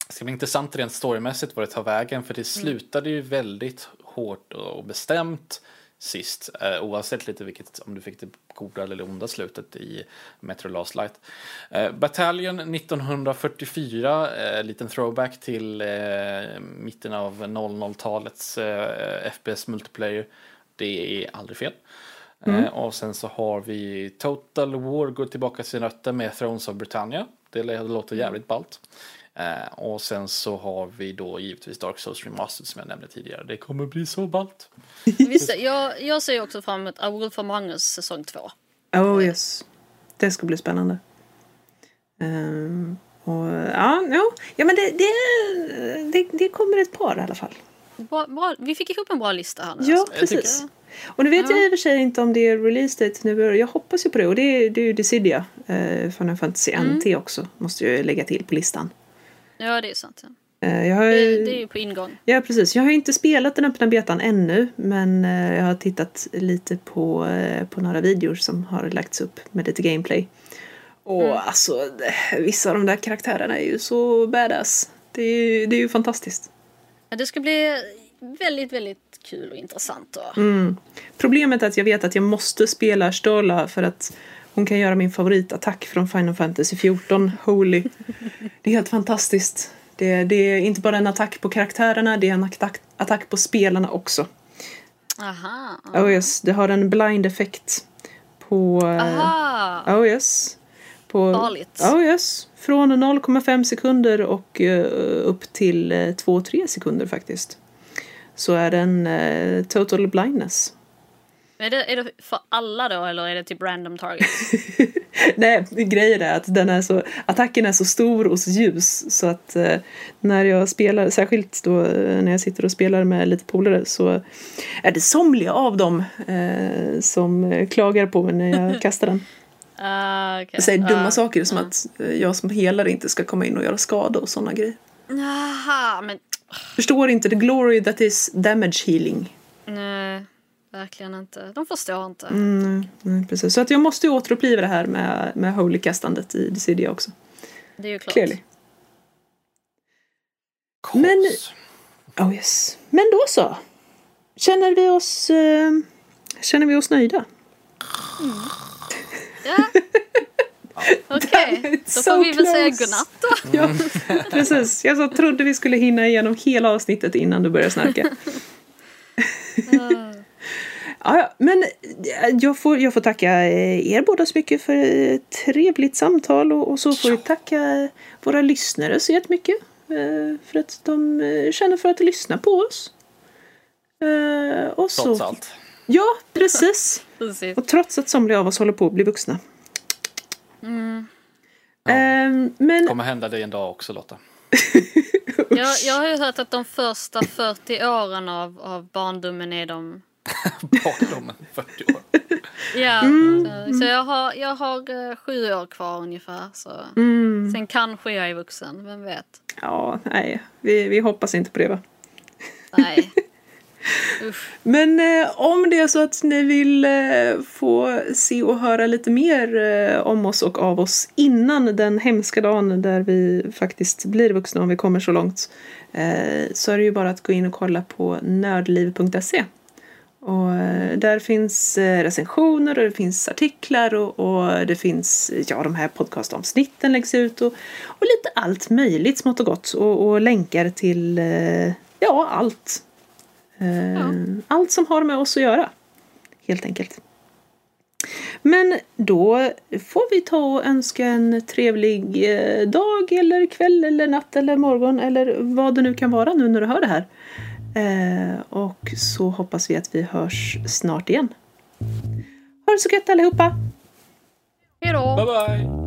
det ska bli intressant rent storymässigt vad det tar vägen för det slutade ju väldigt hårt och bestämt sist eh, oavsett lite vilket om du fick det goda eller det onda slutet i Metro Last Light. Eh, Battalion 1944, eh, liten throwback till eh, mitten av 00-talets eh, FPS multiplayer. Det är aldrig fel. Eh, och sen så har vi Total War går tillbaka till sina rötter med Thrones of Britannia. Det låter jävligt ballt. Eh, och sen så har vi då givetvis Dark Souls Remastered som jag nämnde tidigare. Det kommer bli så ballt. *laughs* Visst, jag, jag ser också fram emot A Wolf Among Us säsong två. Oh yes. Det ska bli spännande. Ehm, och, ja, ja, ja, men det, det, det, det kommer ett par i alla fall. Bra, bra, vi fick ihop en bra lista här nu. Ja, alltså. Jag precis. Och nu vet Ja. jag i och för sig inte om det är release date nu. Jag hoppas ju på det. Och det är, det är ju Dissidia. Eh, Final Fantasy Mm. NT också. Måste jag lägga till på listan. Ja, det är sant. Ja. Eh, jag har, Det, det är ju på ingång. Ja, precis. Jag har inte spelat den öppna betan ännu. Men eh, jag har tittat lite på, eh, på några videor som har lagts upp med lite gameplay. Och Mm. alltså, vissa av de där karaktärerna är ju så badass. Det är, ju- det är ju fantastiskt. Ja, Det ska bli väldigt, väldigt kul och intressant. Då. Mm. Problemet är att jag vet att jag måste spela Stola för att hon kan göra min favoritattack från Final Fantasy 14, Holy. Det är helt fantastiskt. Det, det är inte bara en attack på karaktärerna, det är en attack, attack på spelarna också. Aha. Oh yes, det har en blind effekt på... eh, Aha. Oh yes. På, Farligt. Oh yes. Från 0,5 sekunder och eh, upp till uh, 2-3 sekunder faktiskt. Så är den eh, total blindness. Är, det, är det för alla då eller är det typ random targets? *laughs* Nej, grejen är att den är så, attacken är så stor och så ljus så att eh, när jag spelar, särskilt då eh, när jag sitter och spelar med lite polare så är det somliga av dem eh, som eh, klagar på mig när jag *laughs* kastar den. Ah, okay. Säger dumma Ah, saker som ah. att eh, jag som helare inte ska komma in och göra skada och sådana grejer. Aha, men Förstår inte the glory that is damage healing. nej, verkligen inte. De förstår inte. Mm, nej, precis. Så att jag måste ju återuppliva det här med, med holy-kastandet i Dissidia också. Det är ju klart. Clearly. Men- Oh yes. Men då så. Känner vi oss, eh, känner vi oss nöjda? *laughs* Ja. Okej, då So får vi väl säga close. godnatt då. *laughs* Ja, precis. Jag så trodde vi skulle hinna igenom hela avsnittet innan du började snarka. *laughs* Ja, men eh, jag får, jag får tacka eh, er båda så mycket för ett trevligt samtal och, och så får vi tacka våra lyssnare så jättemycket eh, för att de känner för att lyssna på oss. Och så, Trots allt. Ja, precis. *laughs* Precis. Och trots att somliga av oss håller på att bli vuxna. Mm. Ehm, men kommer hända dig en dag också Lotta. *laughs* Jag, jag har ju hört att de första 40 åren av, av barndomen är de... *laughs* Barndomen, 40 år. Ja, Mm. så, så jag har, jag har eh, sju år kvar ungefär. Så. mm, Sen kanske jag är vuxen, vem vet? ja, nej, vi, vi hoppas inte på det va? Nej. Men eh, om det är så att ni vill eh, få se och höra lite mer eh, om oss och av oss innan den hemska dagen där vi faktiskt blir vuxna om vi kommer så långt eh, så är det ju bara att gå in och kolla på nördliv.se. Och eh, där finns eh, recensioner och det finns artiklar och, och det finns, ja de här podcastavsnitten läggs ut och, och lite allt möjligt smått och gott och, och länkar till, eh, ja allt. Eh, Ja. Allt som har med oss att göra. Helt enkelt. Men då får vi ta och önska en trevlig eh, dag eller kväll eller natt eller morgon eller vad det nu kan vara nu när du hör det här. Eh, och så hoppas vi att vi hörs snart igen. Ha det så gött allihopa! Hej då! Bye bye!